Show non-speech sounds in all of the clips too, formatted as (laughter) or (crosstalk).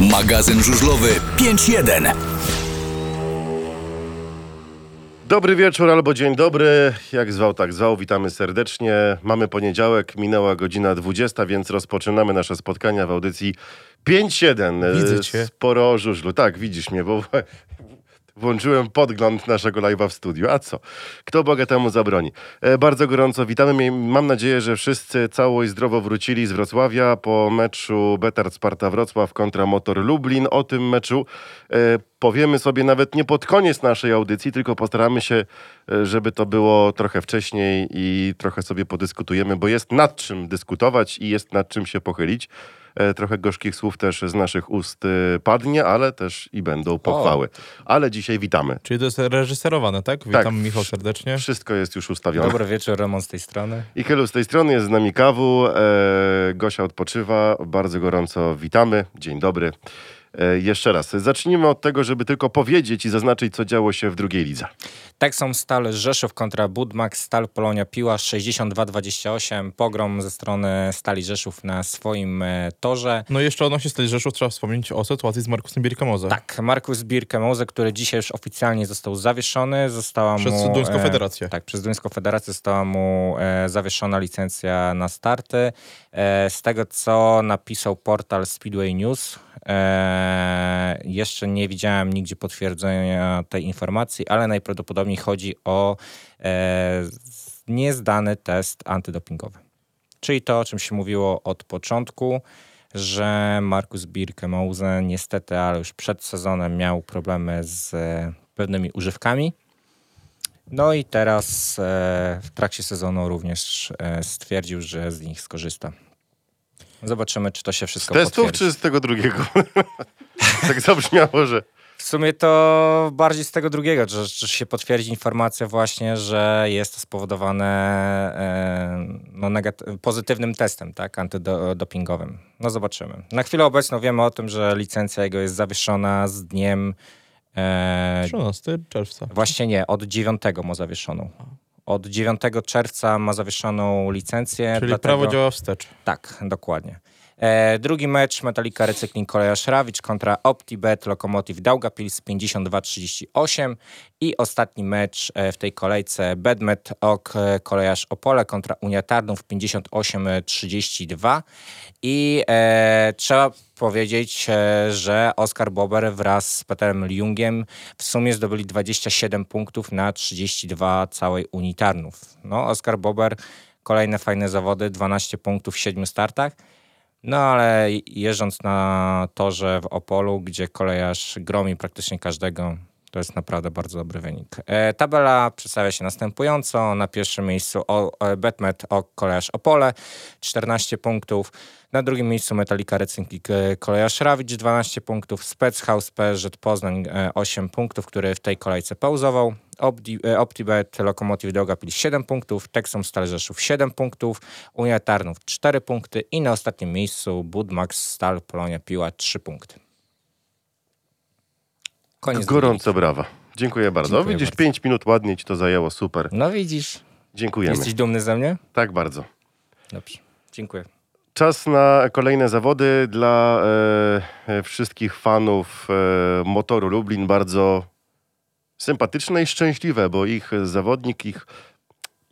Magazyn żużlowy 5.1. Dobry wieczór albo dzień dobry. Jak zwał, tak zwał. Witamy serdecznie. Mamy poniedziałek, minęła godzina 20, więc rozpoczynamy nasze spotkania w audycji 5.1. Widzę cię. Sporo o żużlu. Tak, widzisz mnie, bo włączyłem podgląd naszego live'a w studiu. A co? Kto Boga temu zabroni? E, bardzo gorąco witamy. Mam nadzieję, że wszyscy cało i zdrowo wrócili z Wrocławia po meczu Betard Sparta Wrocław kontra Motor Lublin. O tym meczu e, powiemy sobie nawet nie pod koniec naszej audycji, tylko postaramy się, e, żeby to było trochę wcześniej i trochę sobie podyskutujemy, bo jest nad czym dyskutować i jest nad czym się pochylić. E, Trochę gorzkich słów też z naszych ust e, padnie, ale też i będą pochwały. Ale dzisiaj witamy. Czyli to jest reżyserowane, tak? Witam Michał serdecznie. Wszystko jest już ustawione. Dobry wieczór, Roman z tej strony. I Kelu z tej strony jest z nami Kawu. E, Gosia odpoczywa. Bardzo gorąco witamy. Dzień dobry. Jeszcze raz. Zacznijmy od tego, żeby tylko powiedzieć i zaznaczyć, co działo się w drugiej lidze. Tak są Stal Rzeszów kontra Budmax, Stal Polonia Piła 62-28, pogrom ze strony Stali Rzeszów na swoim e, torze. No i jeszcze odnośnie Stali Rzeszów trzeba wspomnieć o sytuacji z Markusem Birkamozem. Tak, Markus Birkemose, który dzisiaj już oficjalnie został zawieszony, została Przez mu... Duńską e, Federację. Tak, przez Duńską Federację została mu e, zawieszona licencja na starty. E, z tego, co napisał portal Speedway News, e, jeszcze nie widziałem nigdzie potwierdzenia tej informacji, ale najprawdopodobniej chodzi o e, z- niezdany test antydopingowy. Czyli to, o czym się mówiło od początku, że Markus Birkemose niestety, ale już przed sezonem miał problemy z e, pewnymi używkami. No i teraz e, w trakcie sezonu również e, stwierdził, że z nich skorzysta. Zobaczymy, czy to się Z wszystko testów potwierdzi. czy z tego drugiego? (laughs) tak zabrzmiało, że... W sumie to bardziej z tego drugiego, że, że się potwierdzi informacja właśnie, że jest to spowodowane e, no, pozytywnym testem tak, antydopingowym. No zobaczymy. Na chwilę obecną wiemy o tym, że licencja jego jest zawieszona z dniem... E, 13 czerwca. Właśnie nie, od 9 ma zawieszoną. Od 9 czerwca ma zawieszoną licencję. Czyli dlatego... prawo działa wstecz. Tak, dokładnie. E, drugi mecz Metallica Recykling Koleja Szrawicz kontra OptiBet Lokomotiv Daugavpils 52-38 i ostatni mecz e, w tej kolejce Bedmet Ok e, Kolejarz Opole kontra Unia Tarnów 58-32 i e, trzeba powiedzieć, e, że Oskar Bober wraz z Peterem Ljungiem w sumie zdobyli 27 punktów na 32 całej Unii Tarnów. No, Oskar Bober kolejne fajne zawody, 12 punktów w 7 startach. No ale jeżdżąc na torze w Opolu, gdzie kolejarz gromi praktycznie każdego, to jest naprawdę bardzo dobry wynik. E, tabela przedstawia się następująco. Na pierwszym miejscu o, e, Betmet o kolejarz Opole, 14 punktów. Na drugim miejscu Metallica Recykling e, kolejarz Rawicz, 12 punktów. Spechouse PZ Poznań, e, 8 punktów, który w tej kolejce pauzował. Opti, e, OptiBet Lokomotiv Daugavpils 7 punktów, Texom Stal Rzeszów 7 punktów, Unia Tarnów 4 punkty i na ostatnim miejscu Budmax Stal Polonia Piła 3 punkty. Koniec Gorąco brawa. Dziękuję bardzo. Dziękuję Widzisz, bardzo. 5 minut ładnie ci to zajęło. Super. No widzisz, Dziękujemy. jesteś dumny ze mnie? Tak bardzo. Dobrze, dziękuję. Czas na kolejne zawody dla e, e, wszystkich fanów e, motoru Lublin. Bardzo sympatyczne i szczęśliwe, bo ich zawodnik, ich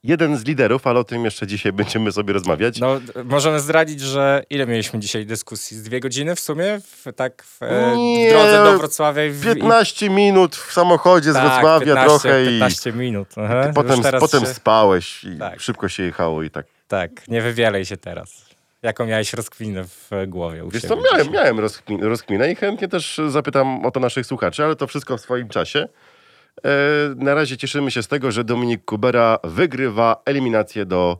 jeden z liderów, ale o tym jeszcze dzisiaj (laughs) będziemy sobie rozmawiać. No, możemy zdradzić, że ile mieliśmy dzisiaj dyskusji? Z dwie godziny w sumie? W, tak w, e, Nie, w drodze do Wrocławia? i W, 15 minut w samochodzie z tak, Wrocławia 15, trochę 15 minut. Aha. i potem, potem się, spałeś i Tak. szybko się jechało i tak. Tak, nie wywielej się teraz. Jaką miałeś rozkwinę w głowie u Wiesz co, miałem, miałem rozkmin, rozkminę i chętnie też zapytam o to naszych słuchaczy, ale to wszystko w swoim czasie. E, na razie cieszymy się z tego, że Dominik Kubera wygrywa eliminację do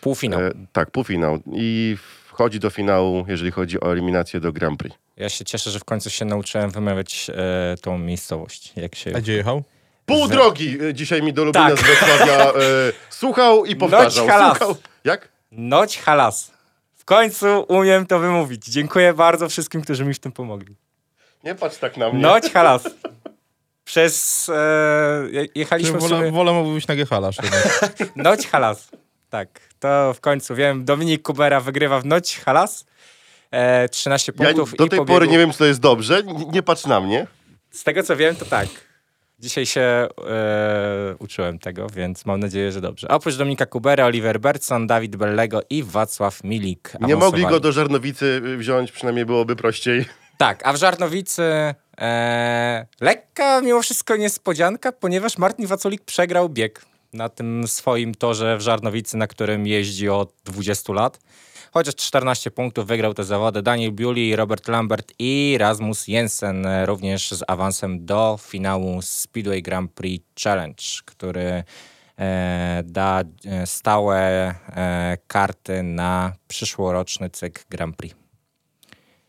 Półfinał. E, tak, półfinał. I wchodzi do finału, jeżeli chodzi o eliminację do Grand Prix. Ja się cieszę, że w końcu się nauczyłem wymawiać e, tą miejscowość. Jak się... A gdzie jechał? Pół drogi e, dzisiaj mi do Lublina Tak. z Wrocławia e, (laughs) słuchał i powtarzał. Noć halas. Słuchał. Jak? Noć halas. W końcu umiem to wymówić. Dziękuję bardzo wszystkim, którzy mi w tym pomogli. Nie patrz tak na mnie. Noć halas. Przez... E, jechaliśmy w wolę, sumie... wolę mówić na Gehalarz. (laughs) Noć halas. Tak, to w końcu wiem. Dominik Kubera wygrywa w Noć halas. E, 13 Ja punktów do i tej pobiegł... pory nie wiem, czy to jest dobrze. Nie, nie patrz na mnie. Z tego co wiem, to tak. Dzisiaj się e, uczyłem tego, więc mam nadzieję, że dobrze. A Oprócz Dominika Kubery, Oliver Bertson, Dawid Bellego i Wacław Milik. Nie mogli go do Żarnowicy wziąć, przynajmniej byłoby prościej. Tak, a w Żarnowicy e, lekka mimo wszystko niespodzianka, ponieważ Martin Waculik przegrał bieg na tym swoim torze w Żarnowicy, na którym jeździ od 20 lat. Chociaż 14 punktów wygrał te zawody Daniel Bewley, Robert Lambert i Rasmus Jensen, e, również z awansem do finału Speedway Grand Prix Challenge, który e, da e, stałe e, karty na przyszłoroczny cykl Grand Prix.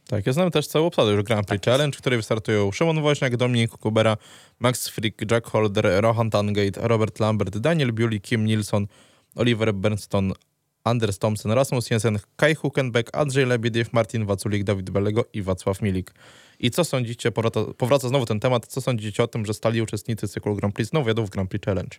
Tak, ja znam też całą obsadę już Grand Prix Challenge, w której wystartują Szymon Woźniak, Dominik Kubera, Max Frick, Jack Holder, Rohan Tangate, Robert Lambert, Daniel Bewley, Kim Nilsson, Oliver Bernston, Anders Thompson, Rasmus Jensen, Kai Huckenbeck, Andrzej Lebediew, Martin Waculik, Dawid Belego i Wacław Milik. I co sądzicie, powraca, powraca znowu ten temat, co sądzicie o tym, że stali uczestnicy cyklu Grand Prix znowu jadą w Grand Prix Challenge?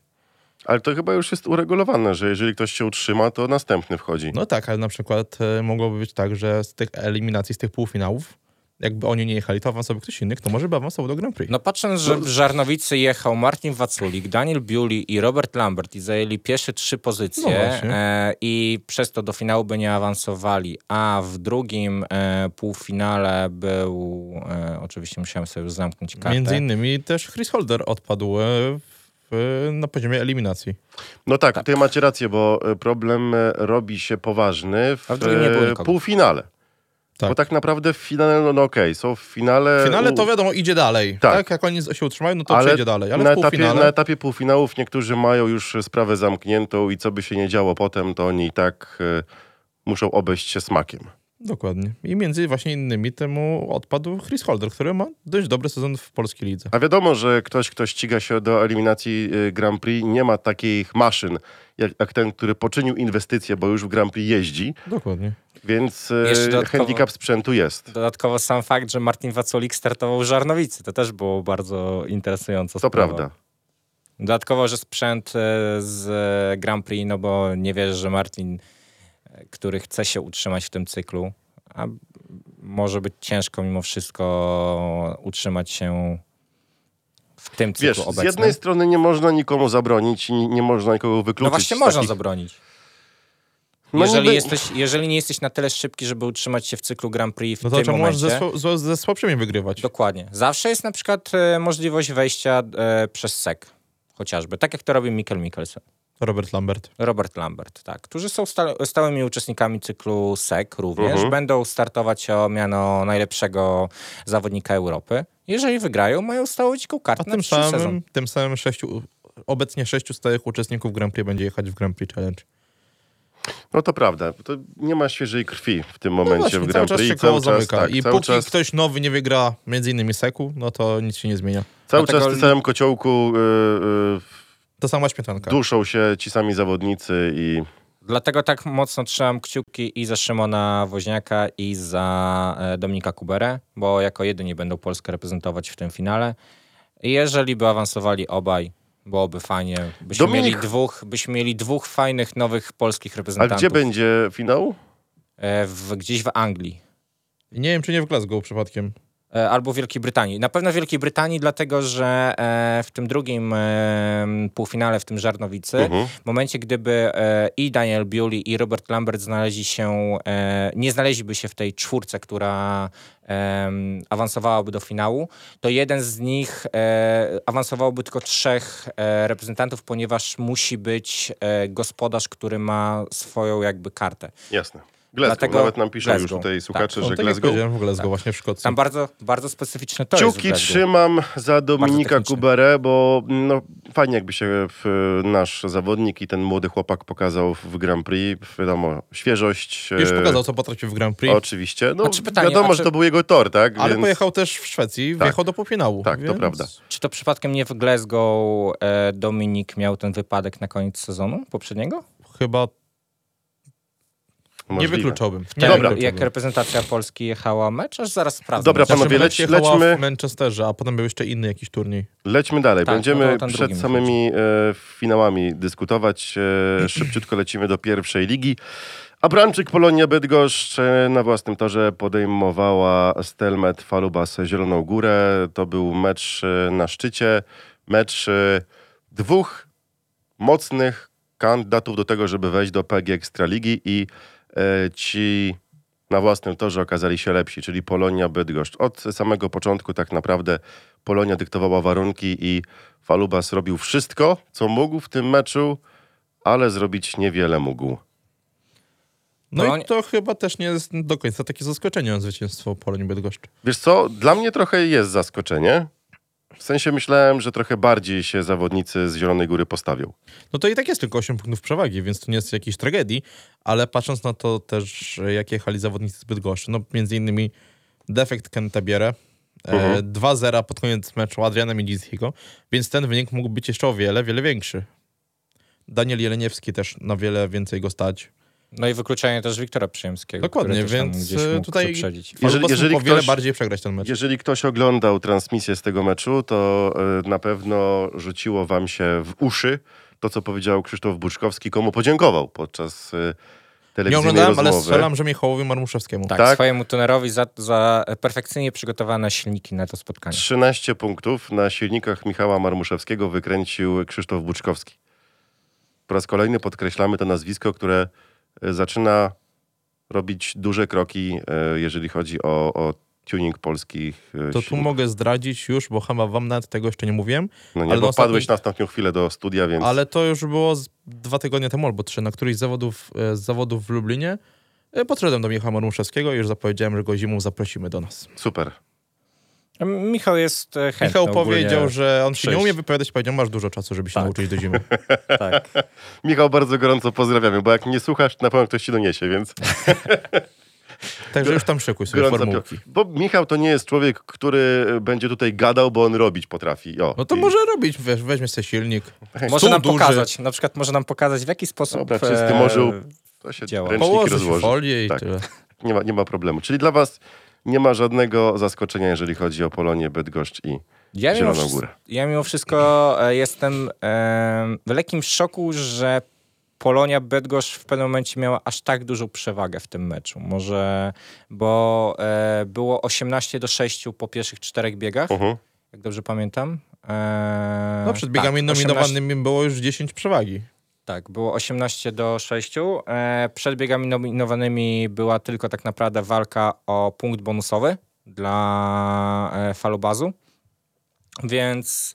Ale to chyba już jest uregulowane, że jeżeli ktoś się utrzyma, to następny wchodzi. No tak, ale na przykład e, mogłoby być tak, że z tych eliminacji, z tych półfinałów, jakby oni nie jechali, to awansował ktoś inny, kto może by awansował do Grand Prix. No patrząc, że w Żarnowicy jechał Martin Waculik, Daniel Bewley i Robert Lambert i zajęli pierwsze trzy No pozycje właśnie. e, i przez to do finału by nie awansowali, a w drugim e, półfinale był, e, oczywiście musiałem sobie już zamknąć kartę. Między innymi też Chris Holder odpadł e, w, na poziomie eliminacji. No tak, tutaj macie rację, bo e, problem e, robi się poważny w, A w e, półfinale. Tak. Bo tak naprawdę w finale, no, no okej, są w finale... W finale to wiadomo, idzie dalej. Tak. Tak. Jak oni się utrzymają, no to ale przejdzie dalej. Ale na, w etapie, półfinale... na etapie półfinałów niektórzy mają już sprawę zamkniętą i co by się nie działo potem, to oni i tak e, muszą obejść się smakiem. Dokładnie. I między właśnie innymi temu odpadł Chris Holder, który ma dość dobry sezon w polskiej lidze. A wiadomo, że ktoś, kto ściga się do eliminacji y, Grand Prix, nie ma takich maszyn, jak, jak ten, który poczynił inwestycje, bo już w Grand Prix jeździ, Dokładnie. więc y, handicap sprzętu jest. Dodatkowo sam fakt, że Martin Waculik startował w Żarnowicy, to też było bardzo interesująca To sprawa. prawda. Dodatkowo, że sprzęt e, z Grand Prix, no bo nie wierzę, że Martin, który chce się utrzymać w tym cyklu, a może być ciężko mimo wszystko utrzymać się w tym cyklu Wiesz, z obecnym. jednej strony nie można nikomu zabronić i nie, można nikogo wykluczyć. no właśnie z można takich- zabronić. No jeżeli, niby- jesteś, jeżeli nie jesteś na tyle szybki, żeby utrzymać się w cyklu Grand Prix w No to tym czemu masz momencie... ze, sła- ze, ze słabszymi wygrywać? Dokładnie. Zawsze jest na przykład e, możliwość wejścia e, przez SEC, chociażby. Tak jak to robi Mikkel Mikkelsen. Robert Lambert. Robert Lambert, tak. Którzy są sta stałymi uczestnikami cyklu SEC również. Mhm. Będą startować o miano najlepszego zawodnika Europy. Jeżeli wygrają, mają stałą dziką A kartę na tym przyszły sezon. samym, tym samym sześciu, obecnie sześciu stałych uczestników Grand Prix będzie jechać w Grand Prix Challenge. No to prawda. To nie ma świeżej krwi w tym No momencie właśnie, w cały Grand czas Prix. się koło zamyka. tak, I cały póki czas, ktoś nowy nie wygra między innymi Seku, no to nic się nie zmienia. cały Dlatego- czas w tym samym kociołku y, y, To sama śmietanka. duszą się ci sami zawodnicy i Dlatego tak mocno trzymam kciuki i za Szymona Woźniaka i za e, Dominika Kuberę, bo jako jedyni będą Polskę reprezentować w tym finale. I Jeżeli by awansowali obaj, byłoby fajnie. Byśmy, Dominik- mieli, dwóch, byśmy mieli dwóch fajnych, nowych polskich A reprezentantów. gdzie będzie finał? E, w, gdzieś w Anglii. Nie wiem, czy nie w Glasgow przypadkiem. E, Albo Wielkiej Brytanii. Na pewno Wielkiej Brytanii, dlatego że e, w tym drugim e, półfinale, w tym Żarnowicy, Mhm. w momencie, gdyby i Daniel Bewley i Robert Lambert znaleźli się, nie znaleźliby się w tej czwórce, która awansowałaby do finału, to jeden z nich awansowałby tylko trzech reprezentantów, ponieważ musi być gospodarz, który ma swoją jakby kartę. Jasne. Glasgow, Dlatego nawet nam piszą już Glasgow, tutaj słuchacze, O, że tak jak Glasgow. powiedziałem, w Glasgow właśnie w Szkocji. Tam bardzo, bardzo specyficzne to Glasgow. trzymam za Dominika. Kuberę, bo no, fajnie jakby się w, nasz zawodnik i ten młody chłopak pokazał w Grand Prix. Wiadomo, świeżość. Już e, pokazał, co potrafi w Grand Prix. Oczywiście. No, czy pytanie, wiadomo, a że czy- to był jego tor, tak? Ale Więc pojechał też w Szwecji, Tak. wjechał do półfinału. Tak, to więc... prawda. Czy to przypadkiem nie w Glasgow e, Dominik miał ten wypadek na koniec sezonu poprzedniego? Chyba nie możliwe. wykluczałbym. Nie Dobra. wykluczałbym. Jak reprezentacja Polski jechała mecz, aż zaraz sprawdzę. Dobra, panowie, leć- lećmy- w Manchesterze, a potem był jeszcze inny jakiś turniej. Lećmy dalej. Tak, Będziemy no to ten przed samymi e, finałami dyskutować. E, (clears throat) szybciutko lecimy do pierwszej ligi. Abramczyk Polonia Bydgoszcz e, na własnym torze podejmowała Stelmet Falubas Zieloną Górę. To był mecz e, na szczycie, mecz e, dwóch mocnych kandydatów do tego, żeby wejść do PG Ekstraligi i ci na własnym torze okazali się lepsi, czyli Polonia Bydgoszcz. Od samego początku tak naprawdę Polonia dyktowała warunki i Falubas robił wszystko, co mógł w tym meczu, ale zrobić niewiele mógł. No Polonia- i to chyba też nie jest do końca takie zaskoczenie zwycięstwo Polonii Bydgoszcz. Wiesz co, dla mnie trochę jest zaskoczenie. W sensie myślałem, że trochę bardziej się zawodnicy z Zielonej Góry postawią. No to i tak jest tylko 8 punktów przewagi, więc to nie jest jakiejś tragedii, ale patrząc na to też, jak jechali zawodnicy z Bydgoszczy, no między innymi defekt Kentabierę, Mhm. e, 2-0 pod koniec meczu Adriana Midziskiego, więc ten wynik mógł być jeszcze o wiele, wiele większy. Daniel Jeleniewski też na wiele więcej go stać. No i wykluczenie też Wiktora Przyjemskiego. Dokładnie, więc, gdzieś e, mógł tutaj-. Jeżeli- Jeżeli, o wiele ktoś- bardziej przegrać ten mecz. Jeżeli ktoś oglądał transmisję z tego meczu, to e, na pewno rzuciło wam się w uszy to, co powiedział Krzysztof Buczkowski, komu podziękował podczas e, Nie oglądałem, ale rozmowy. strzelam, że Michałowi Marmuszewskiemu. Tak, Tak? swojemu tunerowi za, za perfekcyjnie przygotowane silniki na to spotkanie. 13 punktów na silnikach Michała Marmuszewskiego wykręcił Krzysztof Buczkowski. Po raz kolejny podkreślamy to nazwisko, które zaczyna robić duże kroki, e, jeżeli chodzi o, o tuning polskich e, To tu mogę zdradzić już, bo chyba wam nawet tego jeszcze nie mówiłem, No nie, ale bo na wpadłeś ostatnim- na ostatnią chwilę do studia, więc ale to już było dwa tygodnie temu albo trzy, na któryś z zawodów, z zawodów w Lublinie. Podszedłem do Michała Marmuszewskiego i już zapowiedziałem, że go zimą zaprosimy do nas. super. Michał jest e, chętny Michał ogólnie. powiedział, że on się nie umie wypowiadać, powiedział, masz dużo czasu, żeby się Tak. nauczyć do zimy. (laughs) Tak. (laughs) Michał, bardzo gorąco pozdrawiamy, bo jak nie słuchasz, to na pewno ktoś ci doniesie, więc (laughs) Także już tam szykuj sobie formułki. pio- Bo Michał to nie jest człowiek, który będzie tutaj gadał, bo on robić potrafi. O, No to i- może robić, wiesz, weźmie sobie silnik. Może nam duży. pokazać, na przykład może nam pokazać w jaki sposób Dobra, czysty e, morzu. To się działa. ręczniki Położy folię i Tak. tyle. Nie ma, nie ma problemu. Czyli dla was nie ma żadnego zaskoczenia, jeżeli chodzi o Polonię, Bydgoszcz i Ja Zieloną Górę. ja mimo wszystko e, jestem e, w lekkim szoku, że Polonia Bydgoszcz w pewnym momencie miała aż tak dużą przewagę w tym meczu. Może, bo e, było 18 do 6 po pierwszych czterech biegach, Mhm. jak dobrze pamiętam. E, No przed biegami tak, 18 nominowanymi było już 10 przewagi. Tak, było 18 do 6. E, przed biegami nominowanymi była tylko tak naprawdę walka o punkt bonusowy dla e, falobazu. Więc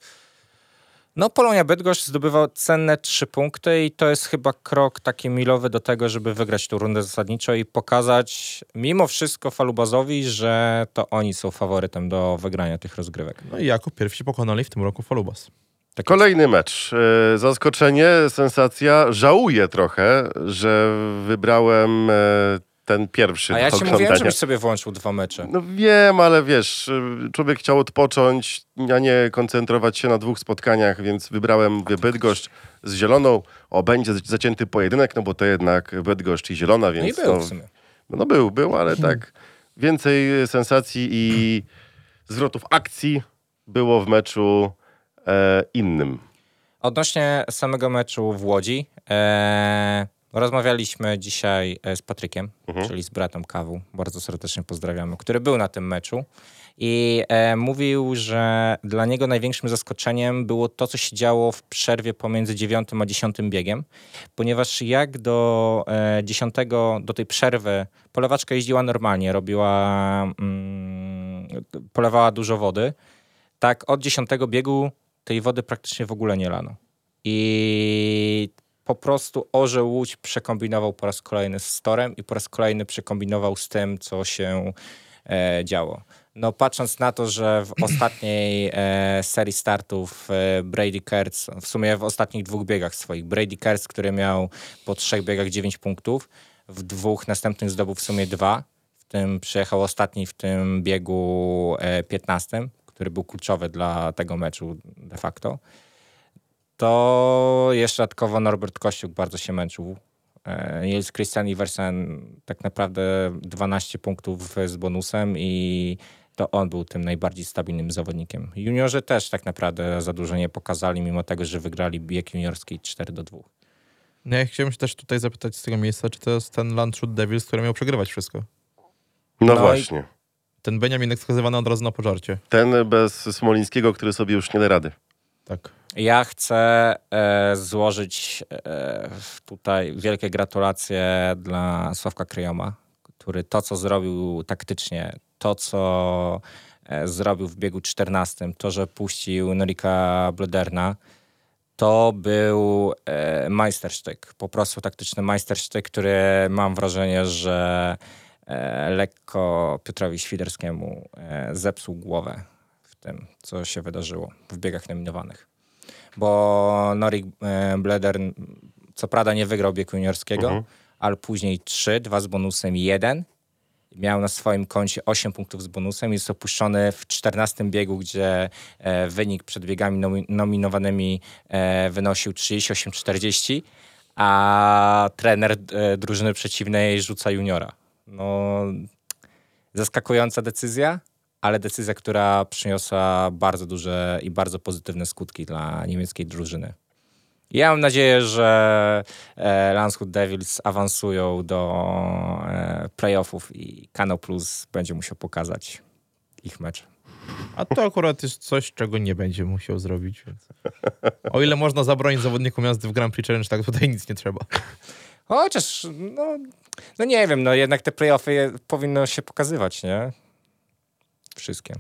no Polonia Bydgoszcz zdobywa cenne trzy punkty i to jest chyba krok taki milowy do tego, żeby wygrać tą rundę zasadniczą i pokazać mimo wszystko falubazowi, że to oni są faworytem do wygrania tych rozgrywek. No i jako pierwsi pokonali w tym roku Falubas. Tak Kolejny mecz. E, Zaskoczenie, sensacja. Żałuję trochę, że wybrałem e, ten pierwszy A ja ci mówiłem, żebyś sobie włączył dwa mecze. No wiem, ale wiesz, y, człowiek chciał odpocząć, a nie koncentrować się na dwóch spotkaniach, więc wybrałem Bydgoszcz z Zieloną. O, będzie zacięty pojedynek, no bo to jednak Bydgoszcz i Zielona, No i więc był w sumie. no był, był, ale tak więcej sensacji i zwrotów akcji było w meczu e, innym. Odnośnie samego meczu w Łodzi, e, rozmawialiśmy dzisiaj e, z Patrykiem, czyli z bratem Kawu, bardzo serdecznie pozdrawiamy, który był na tym meczu. I e, mówił, że dla niego największym zaskoczeniem było to, co się działo w przerwie pomiędzy dziewiątym a dziesiątym biegiem, ponieważ jak do e, dziesiątego, do tej przerwy polewaczka jeździła normalnie, robiła, mm, polewała dużo wody, tak od dziesiątego biegu tej wody praktycznie w ogóle nie lano. I po prostu Orzeł Łódź przekombinował po raz kolejny z Storem i po raz kolejny przekombinował z tym, co się e, działo. No patrząc na to, że w (clears throat) ostatniej e, serii startów e, Brady Kertz, w sumie w ostatnich dwóch biegach swoich, Brady Kertz, który miał po trzech biegach 9 punktów, w dwóch następnych zdobył w sumie dwa, w tym przyjechał ostatni w tym biegu e, 15, który był kluczowy dla tego meczu de facto to jeszcze dodatkowo Norbert Kościuk bardzo się męczył. Nils Christian Iversen tak naprawdę 12 punktów z bonusem i to on był tym najbardziej stabilnym zawodnikiem. Juniorzy też tak naprawdę za dużo nie pokazali, mimo tego, że wygrali bieg juniorski 4 do 2. No ja chciałem się też tutaj zapytać z tego miejsca, czy to jest ten Landshut Devils, który miał przegrywać wszystko. No, No i- właśnie. Ten Beniaminek skazywany od razu na pożarcie. Ten bez Smolińskiego, który sobie już nie da rady. Tak. Ja chcę e, złożyć e, tutaj wielkie gratulacje dla Sławka Kryjoma, który to, co zrobił taktycznie, to, co e, zrobił w biegu 14, to, że puścił Norika Blederna, to był e, majstersztyk, po prostu taktyczny majstersztyk, który mam wrażenie, że lekko Piotrowi Świderskiemu e, zepsuł głowę w tym, co się wydarzyło w biegach nominowanych bo Norik e, Bledern co prawda nie wygrał biegu juniorskiego, Mhm. ale później 3, 2 z bonusem 1. Miał na swoim koncie 8 punktów z bonusem. Jest opuszczony w 14 biegu, gdzie e, wynik przed biegami nomi- nominowanymi e, wynosił 38-40, a trener e, drużyny przeciwnej rzuca juniora. No, zaskakująca decyzja, ale decyzja, która przyniosła bardzo duże i bardzo pozytywne skutki dla niemieckiej drużyny. Ja mam nadzieję, że e, Landshut Devils awansują do e, playoffów i Kano Plus będzie musiał pokazać ich mecz. A to akurat jest coś, czego nie będzie musiał zrobić, więc... O ile można zabronić zawodnikom jazdy w Grand Prix Challenge, tak tutaj nic nie trzeba. Chociaż, no, no nie wiem, no jednak te playoffy powinno się pokazywać, nie? Wszystkie.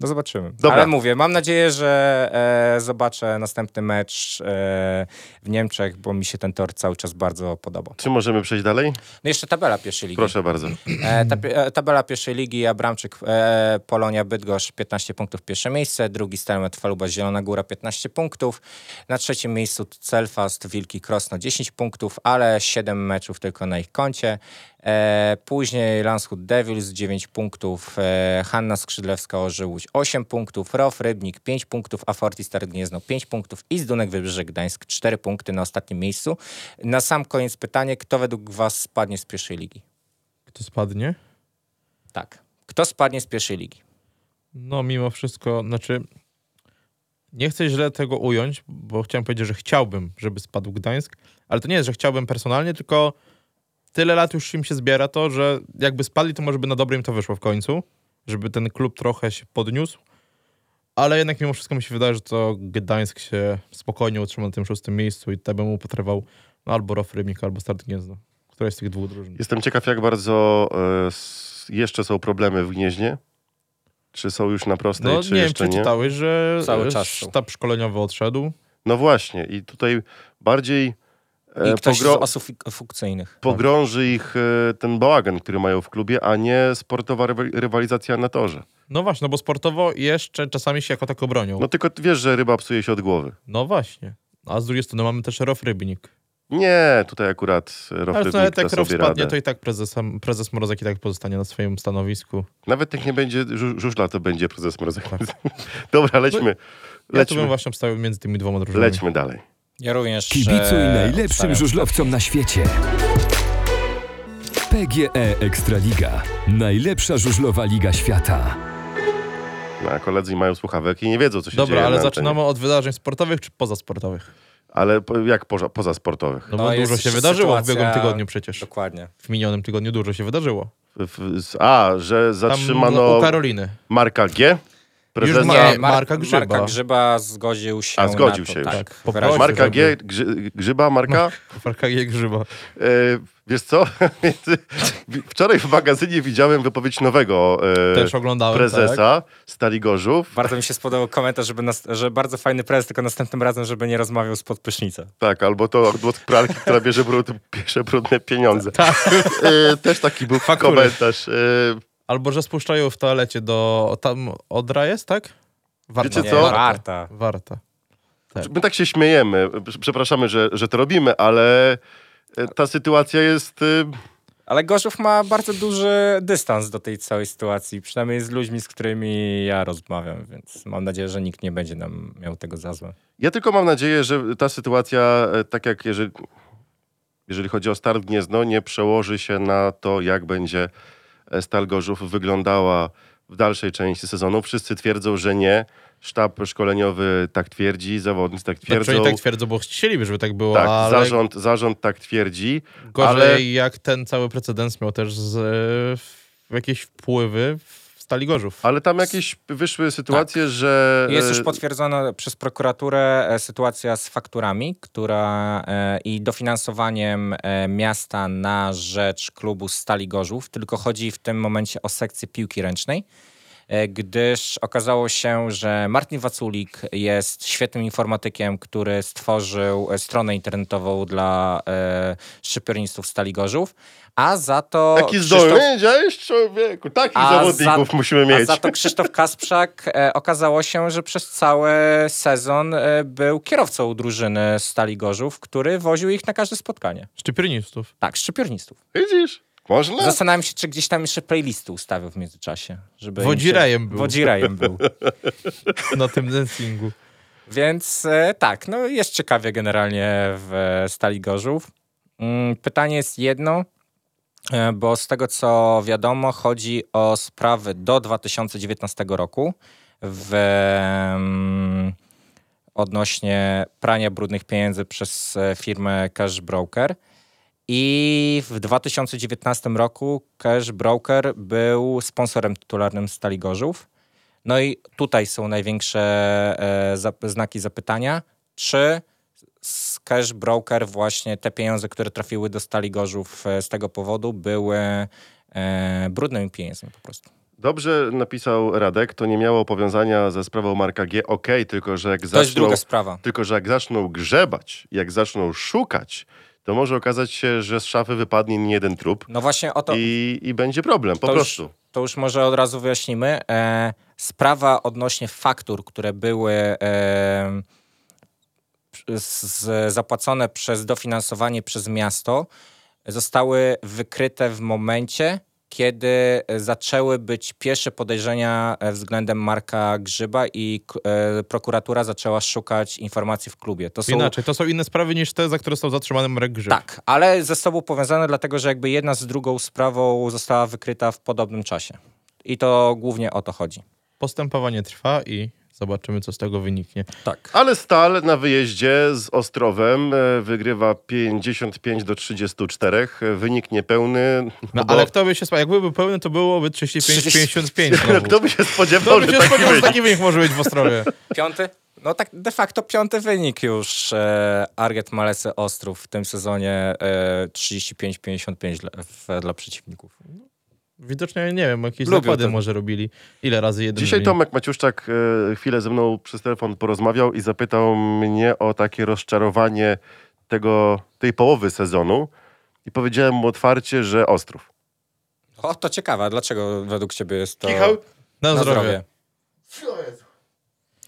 No zobaczymy. Dobra. Ale mówię, mam nadzieję, że e, zobaczę następny mecz e, w Niemczech, bo mi się ten tor cały czas bardzo podoba. Czy możemy przejść dalej? No jeszcze tabela pierwszej ligi. Proszę bardzo. E, tab e, tabela pierwszej ligi, Abramczyk, e, Polonia, Bydgoszcz 15 punktów pierwsze miejsce, drugi Stelmet, Faluba, Zielona Góra 15 punktów, na trzecim miejscu Celfast, Wilki, Krosno 10 punktów, ale 7 meczów tylko na ich koncie. E, później Landshut Devils 9 punktów, e, Hanna Skrzydlewska Orzyłódź 8 punktów, Rof Rybnik 5 punktów, a Fortis Start Gniezno 5 punktów i Zdunek Wybrzeże Gdańsk 4 punkty na ostatnim miejscu. Na sam koniec pytanie, kto według was spadnie z pierwszej ligi? Kto spadnie? Tak. Kto spadnie z pierwszej ligi? No mimo wszystko, znaczy nie chcę źle tego ująć, bo chciałem powiedzieć, że chciałbym, żeby spadł Gdańsk, ale to nie jest, że chciałbym personalnie, tylko tyle lat już im się zbiera to, że jakby spadli, to może by na dobre im to wyszło w końcu, żeby ten klub trochę się podniósł, ale jednak mimo wszystko mi się wydaje, że to Gdańsk się spokojnie utrzyma na tym szóstym miejscu i tak by mu potrwał no, albo Rof Rybnik, albo Start Gniezno. Która z tych dwóch drużyn? Jestem ciekaw, jak bardzo e, s- jeszcze są problemy w Gnieźnie. Czy są już na prostej, No czy nie wiem, jeszcze czy nie? czytałeś, że Cały czas sztab szkoleniowy odszedł. No właśnie. I tutaj bardziej I ktoś pogro- z osób funkcyjnych. pogrąży ich e, ten bałagan, który mają w klubie, a nie sportowa rywa- rywalizacja na torze. No właśnie, no bo sportowo jeszcze czasami się jako tako bronią. No No, tylko ty wiesz, że ryba psuje się od głowy. właśnie. A z drugiej strony mamy też Rof Rybnik. Nie, tutaj akurat Ale Rofrybnik to nawet jak Rof spadnie, radę. to i tak prezes, prezes Mrozek i tak pozostanie na swoim stanowisku. Nawet jak nie będzie żu- żużla, to będzie prezes Mrozek. (laughs) Dobra, lećmy. Ja tu bym Lećmy, właśnie obstawił między tymi dwoma drużynami. lećmy dalej. Ja również. Kibicuj e, najlepszym żużlowcom na świecie. PGE Ekstraliga. Najlepsza żużlowa liga świata. No, a koledzy mają słuchawek i nie wiedzą, co się Dobra, dzieje ale na zaczynamy od wydarzeń sportowych czy pozasportowych? Ale po, jak poza, pozasportowych? No, No, bo jest dużo się wydarzyło w sytuacja- ubiegłym tygodniu przecież. Dokładnie. W minionym tygodniu dużo się wydarzyło. W, w, a, że Tam zatrzymano u Karoliny. Marka G? Prezesa ma- Nie, Mar- Marka Grzyba. Marka Grzyba zgodził się A, zgodził na to, się już. Tak, prostu. Marka G, Grzy, Grzyba, Marka? Marka G. Grzyba. E, wiesz co? (laughs) Wczoraj w magazynie widziałem wypowiedź nowego e, prezesa Stali Gorzów. Bardzo mi się spodobał komentarz, żeby nas, że bardzo fajny prezes, tylko następnym razem, żeby nie rozmawiał spod prysznica. Tak, albo to od pralki, która bierze brud, (laughs) bierze brudne pieniądze. E, też taki był Faktury. komentarz. E, Albo że spuszczają w toalecie do... Tam Odra jest, tak? Warta. Wiecie Nie, co? Warta. Warta. Tak. my tak się śmiejemy, przepraszamy, że, że to robimy, ale e, ta sytuacja jest... e, Ale Gorzów ma bardzo duży dystans do tej całej sytuacji, przynajmniej z ludźmi, z którymi ja rozmawiam, więc mam nadzieję, że nikt nie będzie nam miał tego za złe. Ja tylko mam nadzieję, że ta sytuacja, e, tak jak jeżeli, jeżeli chodzi o Start Gniezno, nie przełoży się na to, jak będzie Stal Gorzów wyglądała w dalszej części sezonu. Wszyscy twierdzą, że nie. Sztab szkoleniowy tak twierdzi, zawodnicy tak Znaczy twierdzą. oni tak twierdzą, bo chcieliby, żeby tak było, Tak, ale zarząd, zarząd tak twierdzi. gorzej ale- jak ten cały precedens miał też z, w jakieś wpływy w Stali Gorzów. Ale tam jakieś wyszły sytuacje, że... Tak. Jest e, już potwierdzona przez prokuraturę e, sytuacja z fakturami, która e, i dofinansowaniem e, miasta na rzecz klubu Stali Gorzów, tylko chodzi w tym momencie o sekcję piłki ręcznej, e, gdyż okazało się, że Martin Waculik jest świetnym informatykiem, który stworzył e, stronę internetową dla e, szczypiornistów Stali Gorzów, a za to Taki Krzysztof- zdolny, widziałeś człowieku? Takich A zawodników za- musimy A mieć. za to Krzysztof Kasprzak e, okazało się, że przez cały sezon e, był kierowcą drużyny Stali Gorzów, który woził ich na każde spotkanie. Szczypiornistów. Tak, szczypiornistów. Widzisz? Można? Zastanawiam się, czy gdzieś tam jeszcze playlisty ustawił w międzyczasie. Żeby im się- Wodzirejem był. Wodzirejem był. (laughs) na tym dancingu. Więc e, tak, no jest ciekawie generalnie w e, Stali Gorzów. Mm, Pytanie jest jedno, e, bo z tego co wiadomo, chodzi o sprawy do 2019 roku w, mm, odnośnie prania brudnych pieniędzy przez e, firmę Cash Broker. I w 2019 roku Cash Broker był sponsorem tytularnym Stali Gorzów. No i tutaj są największe e, zap- znaki zapytania, czy z Cash Broker właśnie te pieniądze, które trafiły do Stali Gorzów e, z tego powodu były e, brudnymi pieniędzmi po prostu. Dobrze napisał Radek, to nie miało powiązania ze sprawą Marka G. Okej, tylko że jak To jest druga sprawa. tylko że jak zaczną grzebać, jak zaczną szukać, to może okazać się, że z szafy wypadnie nie jeden trup No właśnie o to, i, i będzie problem, po to, prostu. już, to już może od razu wyjaśnimy. E, sprawa odnośnie faktur, które były e, z, zapłacone przez dofinansowanie przez miasto, zostały wykryte w momencie, kiedy zaczęły być pierwsze podejrzenia e, względem Marka Grzyba i e, prokuratura zaczęła szukać informacji w klubie. To są Inaczej, to są inne sprawy niż te, za które są zatrzymane Marek Grzyb. tak, ale ze sobą powiązane, dlatego że jakby jedna z drugą sprawą została wykryta w podobnym czasie. I to głównie o to chodzi. Postępowanie trwa i zobaczymy, co z tego wyniknie. Tak. Ale Stal na wyjeździe z Ostrowem e, wygrywa 55 do 34. e, Wynik niepełny. No bo- ale kto by się spodziewał? Jakby był pełny, to byłoby 35-55 znowu. (laughs) Kto by się spodziewał, Kto by że się taki spodziewał, że wynik? taki wynik może być w Ostrowie? Piąty? No tak de facto piąty wynik już e, Arget Malesy Ostrów w tym sezonie e, 35-55 dla, dla przeciwników. Widocznie, nie wiem, jakieś Lubią zakłady to. może robili. Ile razy jeden Dzisiaj? Tomek Maciuszczak e, chwilę ze mną przez telefon porozmawiał i zapytał mnie o takie rozczarowanie tego, tej połowy sezonu. I powiedziałem mu otwarcie, że Ostrów. O, to ciekawe. Dlaczego według ciebie jest to Kichał? Na na zdrowie. zdrowie?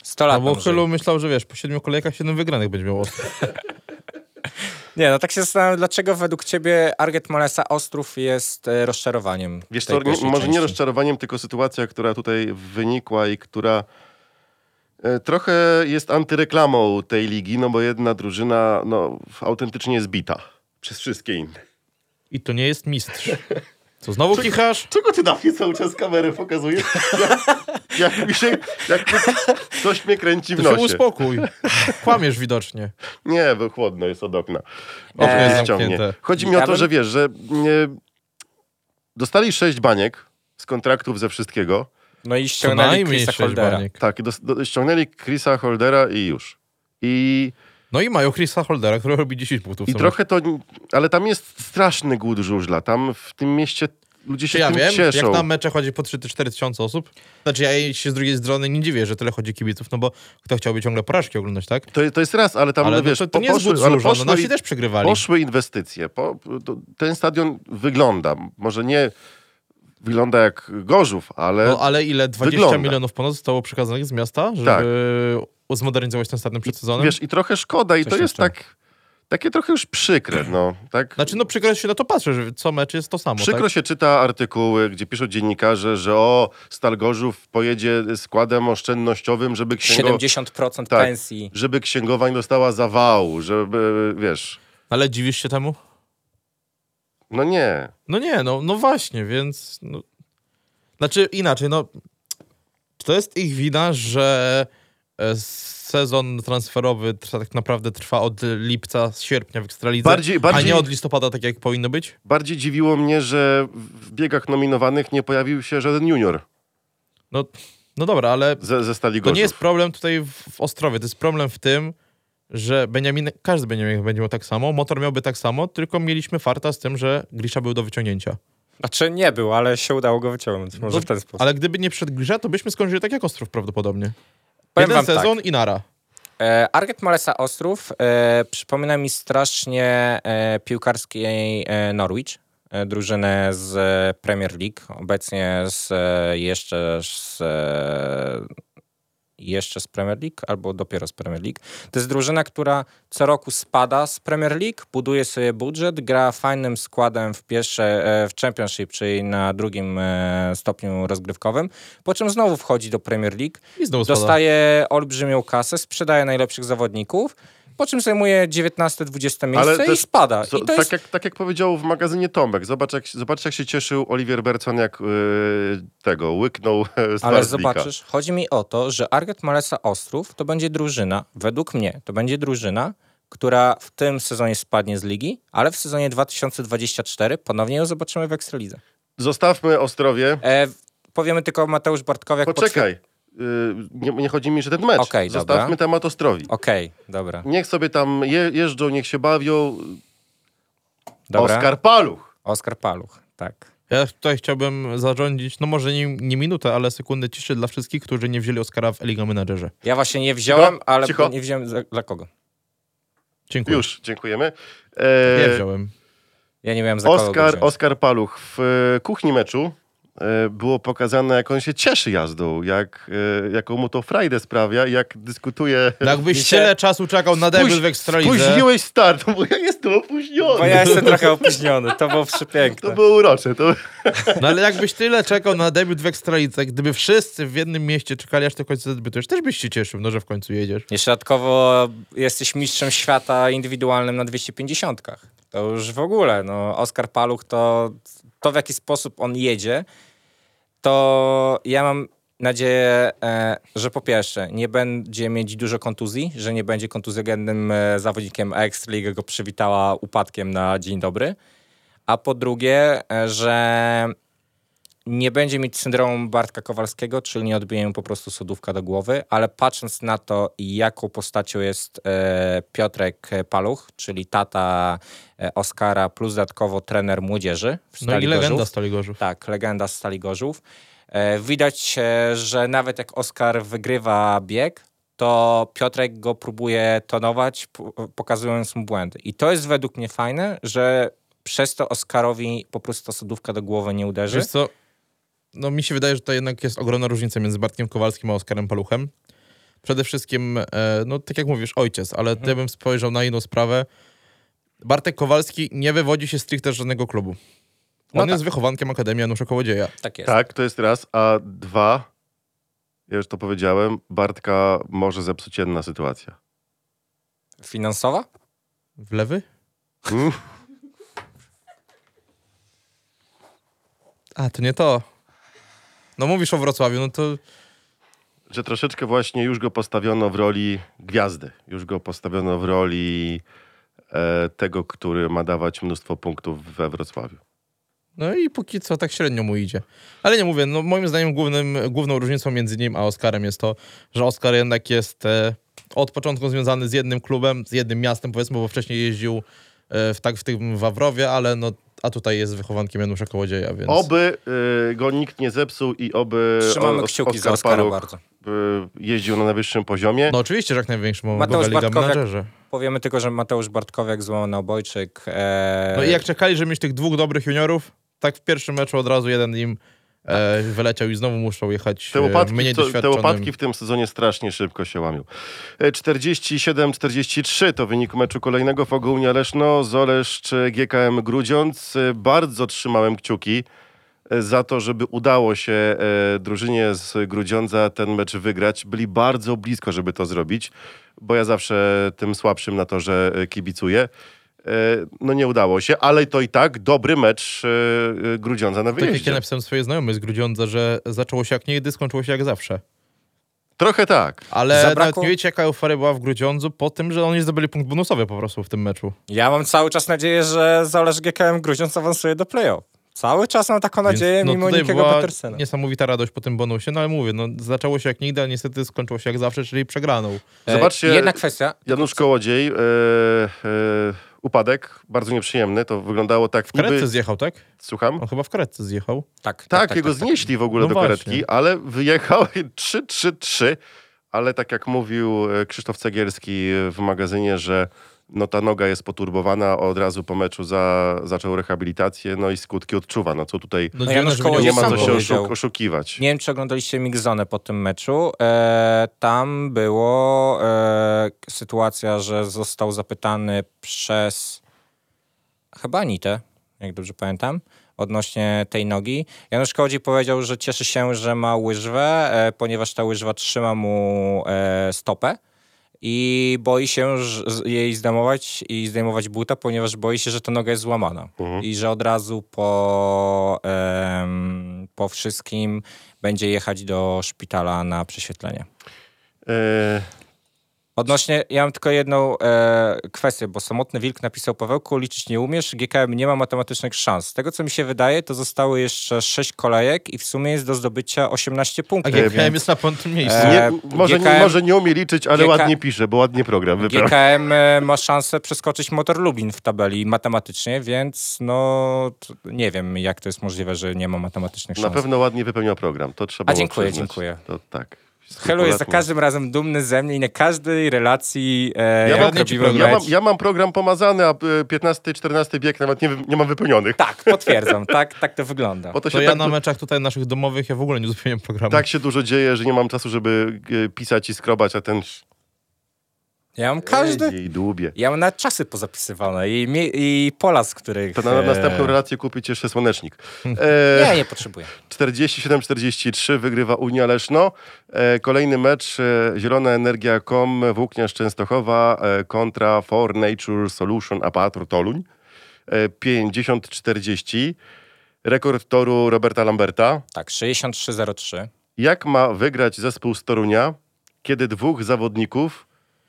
100 lat No bo. Chylu myślał, że wiesz, po siedmiu kolejkach siedem wygranych będzie miał Ostrów. (laughs) Nie, no tak się zastanawiam, dlaczego według ciebie Arget Malesa Ostrów jest e, rozczarowaniem Wiesz co, nie, może nie części? rozczarowaniem, tylko sytuacja, która tutaj wynikła i która e, trochę jest antyreklamą tej ligi, no bo jedna drużyna no, autentycznie jest bita przez wszystkie inne. I to nie jest mistrz. (laughs) Co, znowu kichasz? Czego ty na mnie cały czas kamerę pokazujesz? Jak, jak mi się, jak mi, coś mnie kręci w To się nosie. uspokój. Kłamiesz widocznie. Nie, bo chłodno jest od okna. Okno jest ciągnie. zamknięte. Chodzi mi o to, bym- że wiesz, że nie, dostali sześć baniek z kontraktów ze wszystkiego. No i ściągnęli Chrisa sześć Holdera. baniek. Tak, i dos, do, ściągnęli Chrisa Holdera i już. I, No i mają Chrisa Holdera, który robi 10 punktów. i trochę to... Ale tam jest straszny głód żużla. Tam w tym mieście ludzie się Ja tym wiem, cieszą. jak na mecze chodzi po 3-4 tysiące osób. Znaczy ja się z drugiej strony nie dziwię, że tyle chodzi kibiców, no bo kto chciałby ciągle porażki oglądać, tak? To, to jest raz, ale tam, Ale no, wiesz, to, to nie jest poszły, ale żużla, no poszły, nasi też przegrywali. poszły inwestycje. Po, to, ten stadion wygląda, może nie wygląda jak Gorzów, ale No ale ile? 20 Wygląda. milionów ponad zostało przekazanych z miasta, żeby Tak. zmodernizować ten stadion przed sezonem? wiesz, i trochę szkoda i Coś to jest jeszcze. tak, takie trochę już przykre, no. Tak? Znaczy no przykro się na to patrzę, że co mecz jest to samo, Przykro tak? się czyta artykuły, gdzie piszą dziennikarze, że o, Stal Gorzów pojedzie składem oszczędnościowym, żeby, księgo, 70% Tak. pensji. żeby księgowań dostała zawału, żeby, wiesz, Ale dziwisz się temu? No nie. No nie, no, no właśnie, więc... No... Znaczy inaczej, no to jest ich wina, że e, sezon transferowy tak naprawdę trwa od lipca, sierpnia w Ekstralidze, Bardziej- bardziej- a nie od listopada, tak jak powinno być? Bardziej dziwiło mnie, że w biegach nominowanych nie pojawił się żaden junior No, no dobra, ale ze, ze Stali to nie jest problem tutaj w, w Ostrowie, to jest problem w tym, że Beniamin, każdy Beniamin będzie miał tak samo, motor miałby tak samo, tylko mieliśmy farta z tym, że Grisza był do wyciągnięcia. Znaczy nie był, ale się udało go wyciągnąć. Może No, w ten sposób. Ale gdyby nie przed Grisza, to byśmy skończyli tak jak Ostrów prawdopodobnie. Powiem Jeden tak. sezon i nara. E, Arget Malesa Ostrów e, przypomina mi strasznie e, piłkarskiej e, Norwich, e, drużynę z e, Premier League, obecnie z, jeszcze z, jeszcze z Premier League, albo dopiero z Premier League. To jest drużyna, która co roku spada z Premier League, buduje sobie budżet, gra fajnym składem w pierwsze, e, w Championship, czyli na drugim e, stopniu rozgrywkowym, po czym znowu wchodzi do Premier League, dostaje olbrzymią kasę, sprzedaje najlepszych zawodników, po czym zajmuje 19-20 miejsce Ale i też- spada. I to tak, jest... jak, tak jak powiedział w magazynie Tomek, zobacz jak, zobacz jak się cieszył Oliwier Berson, jak yy, tego łyknął e, z Ale Warsbika. zobaczysz, chodzi mi o to, że Arget Malesa Ostrów to będzie drużyna, według mnie, to będzie drużyna, która w tym sezonie spadnie z ligi, ale w sezonie 2024 ponownie ją zobaczymy w Ekstralidze. Zostawmy Ostrowie. E, powiemy tylko Mateusz Bartkowiak. Poczekaj. Yy, nie, nie chodzi mi, że ten mecz. Okej, Zostawmy dobra. temat Ostrowi. Okej, dobra. Niech sobie tam je, jeżdżą, niech się bawią. dobra. Oskar Paluch. Oskar Paluch, tak. Ja tutaj chciałbym zarządzić, no może nie, nie minutę, ale sekundę ciszy dla wszystkich, którzy nie wzięli Oscara w Eliga Menadżerze. Ja właśnie nie wziąłem, Cicho, ale cicho. nie wziąłem za, dla kogo. Dziękuję. Już, dziękujemy. Nie wziąłem. Ja nie wiem za kogo go Oskar, wziąć. Oskar Paluch w e, kuchni meczu było pokazane, jak on się cieszy jazdą, jak, e, jaką mu to frajdę sprawia, jak dyskutuje. No jakbyś Wiecie- tyle czasu czekał na debiut w Ekstralidze, Spóźniłeś start, bo ja jestem opóźniony. Bo ja jestem trochę opóźniony, to było przepiękne. To było urocze. To... no ale jakbyś tyle czekał na debiut w Ekstralidze, gdyby wszyscy w jednym mieście czekali aż do końca debiutujesz, też byś się cieszył, no że w końcu jedziesz. Jeszcze dodatkowo jesteś mistrzem świata indywidualnym na 250. To już w ogóle, no Oskar Paluch to, to w jaki sposób on jedzie, to ja mam nadzieję, e, że po pierwsze nie będzie mieć dużo kontuzji, że nie będzie kontuzjogennym e, zawodnikiem, a Ekstraliga go przywitała upadkiem na dzień dobry, a po drugie, e, że nie będzie mieć syndromu Bartka Kowalskiego, czyli nie odbije mu po prostu sodówka do głowy, ale patrząc na to, jaką postacią jest e, Piotrek Paluch, czyli tata e, Oskara, plus dodatkowo trener młodzieży w No Stali i legenda Gorzów. Stali Gorzów. Tak, legenda z Stali Gorzów. E, widać, e, że nawet jak Oskar wygrywa bieg, to Piotrek go próbuje tonować, pokazując mu błędy. I to jest według mnie fajne, że przez to Oskarowi po prostu ta sodówka do głowy nie uderzy. Wiesz co, no mi się wydaje, że to jednak jest ogromna różnica między Bartkiem Kowalskim a Oskarem Paluchem. Przede wszystkim, e, no tak jak mówisz, ojciec, ale Mhm. ja bym spojrzał na inną sprawę. Bartek Kowalski nie wywodzi się stricte z żadnego klubu. No On tak. jest wychowankiem Akademii Janusza Kołodzieja. Tak jest. Tak, to jest raz. A dwa, ja już to powiedziałem, Bartka może zepsuć jedna sytuacja. Finansowa? Wlewy? Hmm? A, to nie to. No mówisz o Wrocławiu, no to Że troszeczkę właśnie już go postawiono w roli gwiazdy. Już go postawiono w roli e, tego, który ma dawać mnóstwo punktów we Wrocławiu. No i póki co tak średnio mu idzie. Ale nie mówię, no moim zdaniem głównym, główną różnicą między nim a Oskarem jest to, że Oskar jednak jest e, od początku związany z jednym klubem, z jednym miastem powiedzmy, bo wcześniej jeździł w, tak, w tym Wawrowie, ale no, a tutaj jest wychowankiem Janusza Kołodzieja, więc... Oby y, go nikt nie zepsuł i oby Trzymamy o- kciuki za Oskar Oskara Paluch bardzo. y, jeździł na najwyższym poziomie. No oczywiście, że jak największym Mateusz Liga Menadżerze. Powiemy tylko, że Mateusz Bartkowiak, złamany obojczyk. E... No i jak czekali, żeby mieć tych dwóch dobrych juniorów, tak w pierwszym meczu od razu jeden im e, wyleciał i znowu muszą jechać Te e, łopatki, mniej to, te łopatki w tym sezonie strasznie szybko się łamią. E, 47-43 to wynik meczu kolejnego w Ogólnie Leszno, Zoleszcz, e, GKM Grudziądz. E, Bardzo trzymałem kciuki e, za to, żeby udało się e, drużynie z Grudziądza ten mecz wygrać. Byli bardzo blisko, żeby to zrobić, bo ja zawsze tym słabszym na to, że e, kibicuję. E, No nie udało się, ale to i tak dobry mecz e, e, Grudziądza na Tak jak ja wyjeździe. napisałem swojej znajomej z Grudziądza, że zaczęło się jak nigdy, skończyło się jak zawsze. Trochę tak. Ale Zabrakło- nawet nie wiecie, jaka euforia była w Grudziądzu po tym, że oni zdobyli punkt bonusowy po prostu w tym meczu. Ja mam cały czas nadzieję, że Zależ GKM Grudziądz awansuje do playoff. Cały czas mam taką nadzieję, Więc, no, mimo Nikiego Petersena. niesamowita radość po tym bonusie, no ale mówię, no zaczęło się jak nigdy, a niestety skończyło się jak zawsze, czyli przegraną. E, Zobaczcie- Jedna kwestia. Janusz Kołodziej, e, e, upadek, bardzo nieprzyjemny. To wyglądało tak W karetce niby... zjechał, tak? Słucham? On chyba w karetce zjechał. Tak, Tak, jego znieśli w ogóle No do właśnie. karetki, ale wyjechał 3-3-3, (laughs) ale tak jak mówił e, Krzysztof Cegielski w magazynie, że no ta noga jest poturbowana, od razu po meczu za, zaczął rehabilitację, no i skutki odczuwa. No co tutaj No, No Janusz Kołodziej nie ma co się oszuk- oszukiwać. Nie wiem, czy oglądaliście Mixzone po tym meczu. E, tam było e, sytuacja, że został zapytany przez chyba Anitę, jak dobrze pamiętam, odnośnie tej nogi. Janusz Kołodziej powiedział, że cieszy się, że ma łyżwę, e, ponieważ ta łyżwa trzyma mu e, stopę i boi się jej zdejmować i zdejmować buta, ponieważ boi się, że ta noga jest złamana. Mhm. I że od razu po, em, po wszystkim będzie jechać do szpitala na prześwietlenie. E, Odnośnie, ja mam tylko jedną e, kwestię, bo Samotny Wilk napisał Pawełku, liczyć nie umiesz, GKM nie ma matematycznych szans. Z tego, co mi się wydaje, to zostały jeszcze 6 kolejek i w sumie jest do zdobycia 18 A punktów. GKM więc jest na piątym miejscu. E, nie, może, nie, GKM może nie umie liczyć, ale GK ładnie pisze, bo ładnie program wybrał. GKM e, ma szansę przeskoczyć Motor Lublin w tabeli matematycznie, więc no nie wiem, jak to jest możliwe, że nie ma matematycznych Na szans. pewno ładnie wypełniał program, to trzeba A dziękuję, przyznać. dziękuję. To tak. Helu jest za każdym razem dumny ze mnie i na każdej relacji e, Ja mam, ja, mam, ja mam program pomazany, a 15-14 bieg nawet nie, nie mam wypełnionych. Tak, potwierdzam, (laughs) tak, tak to wygląda. Bo to się To ja tak, na meczach tutaj naszych domowych ja w ogóle nie uzupełniam programu. tak się dużo dzieje, że nie mam czasu, żeby e, pisać i skrobać, a ten Ja mam każdy... dłubie. Ja mam na czasy pozapisywane i, i pola, z których... To na e, następną relację kupić jeszcze słonecznik. (laughs) E, Nie, nie potrzebuję. 47-43 wygrywa Unia Leszno. E, kolejny mecz e, Zielona Energia.com Włókniarz Częstochowa e, kontra For Nature Solution Apator Toluń. E, 50-40. Rekord toru Roberta Lamberta. Tak, 6303. Jak ma wygrać zespół z Torunia, kiedy dwóch zawodników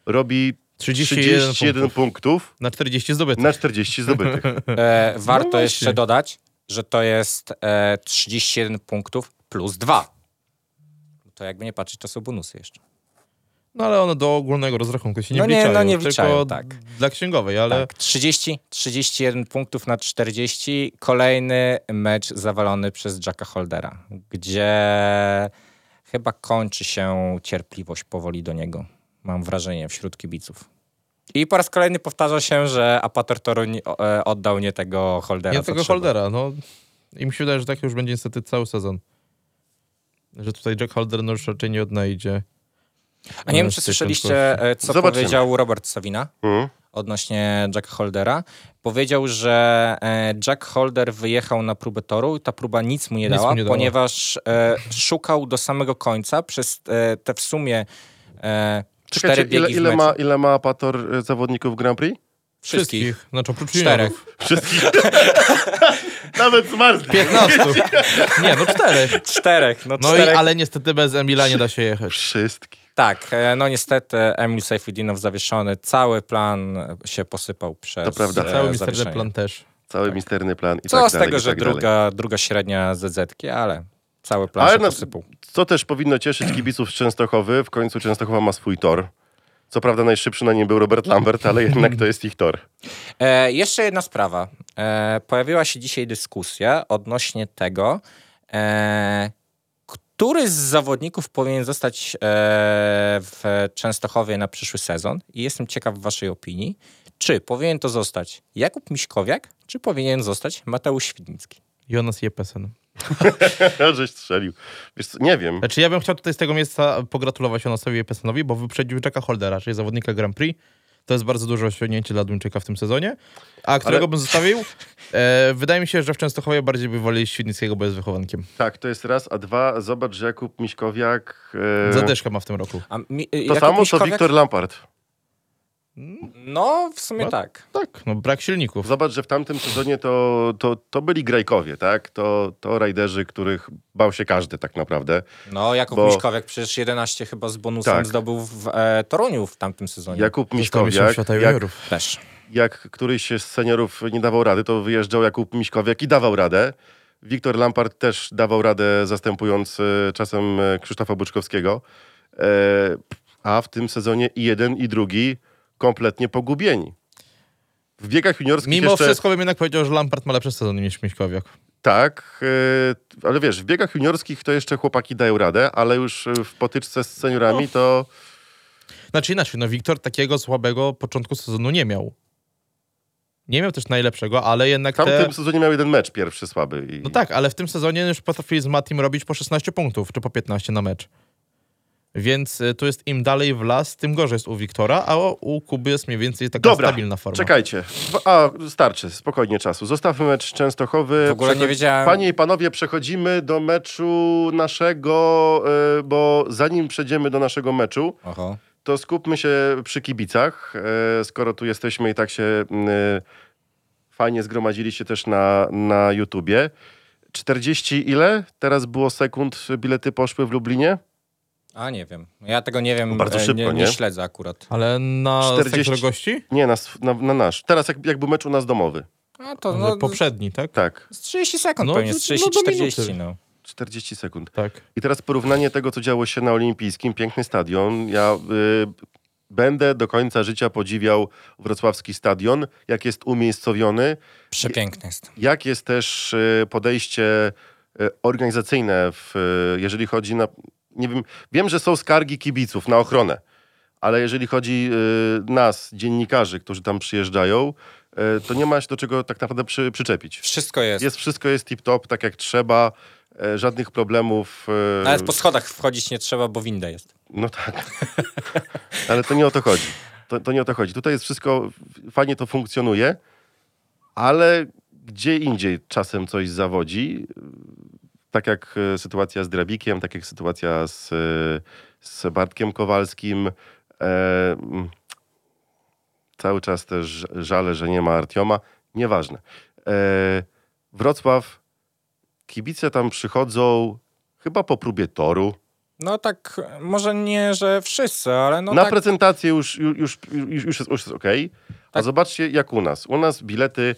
robi 31 31 punktów Na 40 zdobytych. na 40 zdobytych? (laughs) E, warto właśnie. jeszcze dodać, że to jest e, 31 punktów plus 2. To jakby nie patrzeć, to są bonusy jeszcze. No ale one do ogólnego rozrachunku się nie No nie, no nie tylko wliczają, tak. Dla księgowej, ale Tak, 30, 31 punktów na 40. Kolejny mecz zawalony przez Jacka Holdera, gdzie chyba kończy się cierpliwość powoli do niego. Mam wrażenie wśród kibiców. I po raz kolejny powtarza się, że Apator Toruń e, oddał nie tego Holdera. nie tego trzeba. Holdera. No. I mi się wydaje, że tak już będzie niestety cały sezon. Że tutaj Jack Holder no już raczej nie odnajdzie. A nie wiem, e, czy słyszeliście, e, co Zobaczymy. powiedział Robert Sawina Mhm. odnośnie Jack Holdera. Powiedział, że e, Jack Holder wyjechał na próbę toru i ta próba nic mu nie Nic dała, mu nie dała. ponieważ szukał do samego końca przez te w sumie cztery biegi ile, ile, w ma, ile ma Apator e, zawodników Grand Prix? Wszystkich. Znaczy oprócz Czterech. Wszystkich. (laughs) (laughs) Nawet zmarzli. (laughs) 15. Nie, no czterech. Czterech, no, No i, czterech. ale niestety bez Emila nie da się jechać. Wszystkich. Tak, e, no niestety Emil Seyfudinow zawieszony. Cały plan się posypał przez To prawda. e, Cały misterny plan też. Cały misterny plan i Co tak z dalej, tego, i że tak druga, druga średnia ZZ-ki, ale cały plan Ale się no- posypał. Co też powinno cieszyć kibiców z Częstochowy, w końcu Częstochowa ma swój tor. Co prawda najszybszy na nim był Robert Lambert, ale jednak to jest ich tor. E, jeszcze jedna sprawa. E, pojawiła się dzisiaj dyskusja odnośnie tego, e, który z zawodników powinien zostać e, w Częstochowie na przyszły sezon. I jestem ciekaw waszej opinii. Czy powinien to zostać Jakub Miśkowiak, czy powinien zostać Mateusz Świdnicki? Jonas Jepesen. (laughs) Żeś strzelił. Wiesz co, nie wiem. Znaczy ja bym chciał tutaj z tego miejsca pogratulować Jonasowi Jepesenowi, bo wyprzedził Jacka Holdera, czyli zawodnika Grand Prix. To jest bardzo duże osiągnięcie dla Duńczyka w tym sezonie. A którego bym zostawił? E, wydaje mi się, że w Częstochowie bardziej by woleli Świdnickiego, bo jest wychowankiem. Tak, to jest raz, a dwa, zobacz, że Jakub Miśkowiak... E, Zadyszkę ma w tym roku. A mi, to Jakub samo, co Miśkowiak? Wiktor Lampard. No, w sumie No. tak. Tak, no brak silników. Zobacz, że w tamtym sezonie to, to, to byli grajkowie, tak? To, to rajderzy, których bał się każdy tak naprawdę. No, Jakub Bo- Miśkowiak przecież 11 chyba z bonusem Tak. zdobył w e, Toruniu w tamtym sezonie. Jakub Miśkowiak, świata jak. Też. jak któryś z seniorów nie dawał rady, to wyjeżdżał Jakub Miśkowiak i dawał radę. Wiktor Lampard też dawał radę, zastępując e, czasem e, Krzysztofa Buczkowskiego. E, a w tym sezonie i jeden, i drugi kompletnie pogubieni. W biegach juniorskich Mimo jeszcze... wszystko bym jednak powiedział, że Lampard ma lepszy sezon niż Miśkowiak. Tak, e, ale wiesz, w biegach juniorskich to jeszcze chłopaki dają radę, ale już e, w potyczce z seniorami to... Znaczy inaczej, no Wiktor takiego słabego początku sezonu nie miał. Nie miał też najlepszego, ale jednak W te... tamtym sezonie miał jeden mecz pierwszy słaby. I... No tak, ale w tym sezonie już potrafili z Matim robić po 16 punktów, czy po 15 na mecz. Więc y, tu jest im dalej w las, tym gorzej jest u Wiktora, a u- Kuby jest mniej więcej taka Dobra, stabilna forma. czekajcie. A, starczy, spokojnie czasu. Zostawmy mecz Częstochowy. W ogóle nie wiedziałem- Panie i panowie, przechodzimy do meczu naszego, e, bo zanim przejdziemy do naszego meczu, Oho. to skupmy się przy kibicach, e, skoro tu jesteśmy i tak się fajnie zgromadziliście też na, na YouTubie. 40 ile? Teraz było sekund, bilety poszły w Lublinie? A nie wiem. Ja tego nie wiem. Bardzo e, szybko, nie, nie? nie śledzę akurat. Ale na 40. 40... gości? Nie, na, na, na nasz. Teraz jak, jak był mecz u nas domowy. A to No, no, poprzedni, tak? Tak, z 30 sekund No, pewnie, to- z no do 30-40. minuty. No, 40 sekund. Tak. I teraz porównanie tego, co działo się na Olimpijskim. Piękny stadion. Ja y, będę do końca życia podziwiał wrocławski stadion, jak jest umiejscowiony, Przepiękny jest. jak jest też y, podejście y, organizacyjne, w, y, jeżeli chodzi na... Nie wiem, wiem, że są skargi kibiców na ochronę, ale jeżeli chodzi y, nas, dziennikarzy, którzy tam przyjeżdżają, y, to nie ma się do czego tak naprawdę przy, przyczepić. Wszystko jest. Jest, wszystko jest tip-top, tak jak trzeba, e, żadnych problemów. e, Nawet po schodach wchodzić nie trzeba, bo winda jest. No tak. (laughs) Ale to nie o to chodzi. To, to nie o to chodzi. Tutaj jest wszystko, fajnie to funkcjonuje, ale gdzie indziej czasem coś zawodzi. Tak jak e, sytuacja z Drabikiem, tak jak sytuacja z, e, z Bartkiem Kowalskim. E, mm, cały czas też żale, że nie ma Artioma. Nieważne. E, Wrocław, kibice tam przychodzą chyba po próbie toru. No tak, może nie, że wszyscy, ale no na tak. prezentację już, już, już, już, jest, już jest ok. A Tak. zobaczcie jak u nas. U nas bilety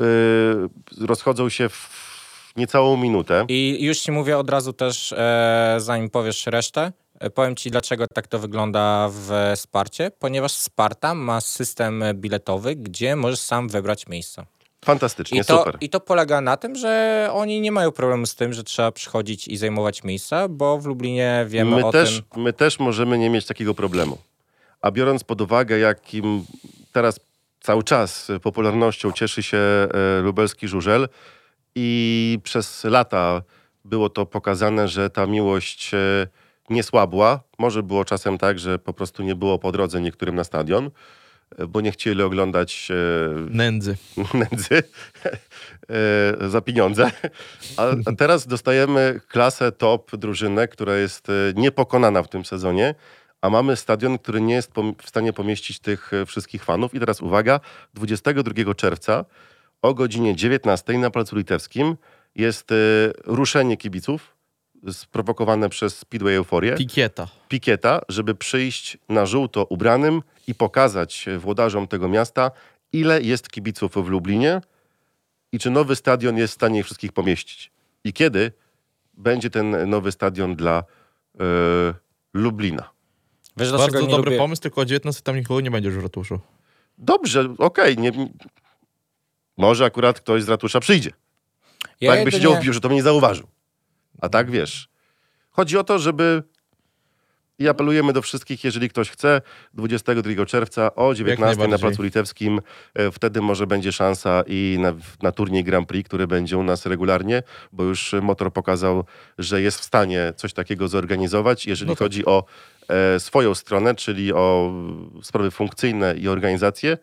y, rozchodzą się w niecałą minutę. I już ci mówię od razu też, e, zanim powiesz resztę, e, powiem ci dlaczego tak to wygląda w Sparcie, ponieważ Sparta ma system biletowy, gdzie możesz sam wybrać miejsca. Fantastycznie, I to, super. I to polega na tym, że oni nie mają problemu z tym, że trzeba przychodzić i zajmować miejsca, bo w Lublinie wiemy My o też, tym. my też możemy nie mieć takiego problemu. A biorąc pod uwagę, jakim teraz cały czas popularnością cieszy się e, lubelski żużel i przez lata było to pokazane, że ta miłość e, nie słabła. Może było czasem tak, że po prostu nie było po drodze niektórym na stadion, e, bo nie chcieli oglądać e, Nędzy. (laughs) nędzy za pieniądze. A, a teraz dostajemy klasę top drużynę, która jest niepokonana w tym sezonie, a mamy stadion, który nie jest w stanie pomieścić tych wszystkich fanów. I teraz uwaga, 22 czerwca o godzinie 19 na Placu Litewskim jest e, ruszenie kibiców sprowokowane przez Speedway Euforię Pikieta. pikieta, żeby przyjść na żółto ubranym i pokazać włodarzom tego miasta, ile jest kibiców w Lublinie i czy nowy stadion jest w stanie ich wszystkich pomieścić. I kiedy będzie ten nowy stadion dla e, Lublina. Wiesz, Bardzo dobry lubię... pomysł, tylko o 19 tam nikogo nie będzie już w ratuszu. Dobrze, okej. nie Może akurat ktoś z ratusza przyjdzie. Ja Bo jakby jedynie- siedział w biurze, to mnie nie zauważył. A tak wiesz. Chodzi o to, żeby. I apelujemy do wszystkich, jeżeli ktoś chce, 22 czerwca o 19 na. Placu Litewskim. E, Wtedy może będzie szansa i na, na turniej Grand Prix, który będzie u nas regularnie, bo już Motor pokazał, że jest w stanie coś takiego zorganizować. Jeżeli No tak. chodzi o e, swoją stronę, czyli o sprawy funkcyjne i organizację,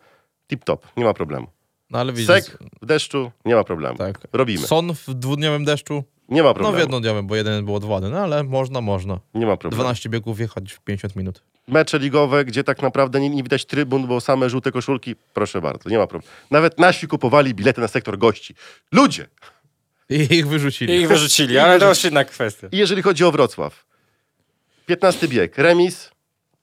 tip-top, nie ma problemu. No ale widzisz... Sek w deszczu, nie ma problemu. Tak. Robimy. Son w dwudniowym deszczu? Nie ma No problemu. w jednodniowym, bo jeden był odwołany, no ale można, można. Nie ma problemu. 12 biegów jechać w 50 minut. mecze ligowe, gdzie tak naprawdę nie, nie widać trybun, bo same żółte koszulki, proszę bardzo, nie ma problemu. Nawet nasi kupowali bilety na sektor gości. Ludzie! I ich wyrzucili. I ich wyrzucili, ale to już inna kwestia. I jeżeli chodzi o Wrocław, 15 bieg, remis.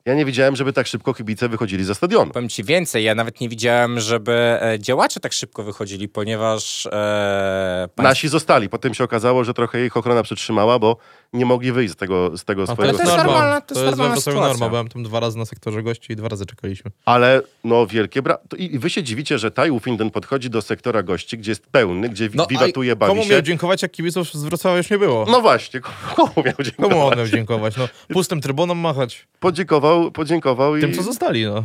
Ja nie widziałem, żeby tak szybko kibice wychodzili za stadion. Powiem ci więcej, ja nawet nie widziałem, żeby e, działacze tak szybko wychodzili, ponieważ e, państw- Nasi zostali. Potem się okazało, że trochę ich ochrona przytrzymała, bo nie mogli wyjść z tego, z tego A to swojego jest to jest stadionu. normalna- to To jest jest normalna sytuacja. norma. Byłem tam dwa razy na sektorze gości i dwa razy czekaliśmy. Ale no wielkie bra... to I i wy się dziwicie, że Taj Ufinden podchodzi do sektora gości, gdzie jest pełny, gdzie No, wiwatuje, bawi komu się. miał dziękować, jak kibiców z Wrocławia już nie było? No właśnie, (laughs) komu miał Komu dziękować? on miał dziękować? No, pustym trybunom machać. Podziękował, podziękował i... Tym, co zostali, no.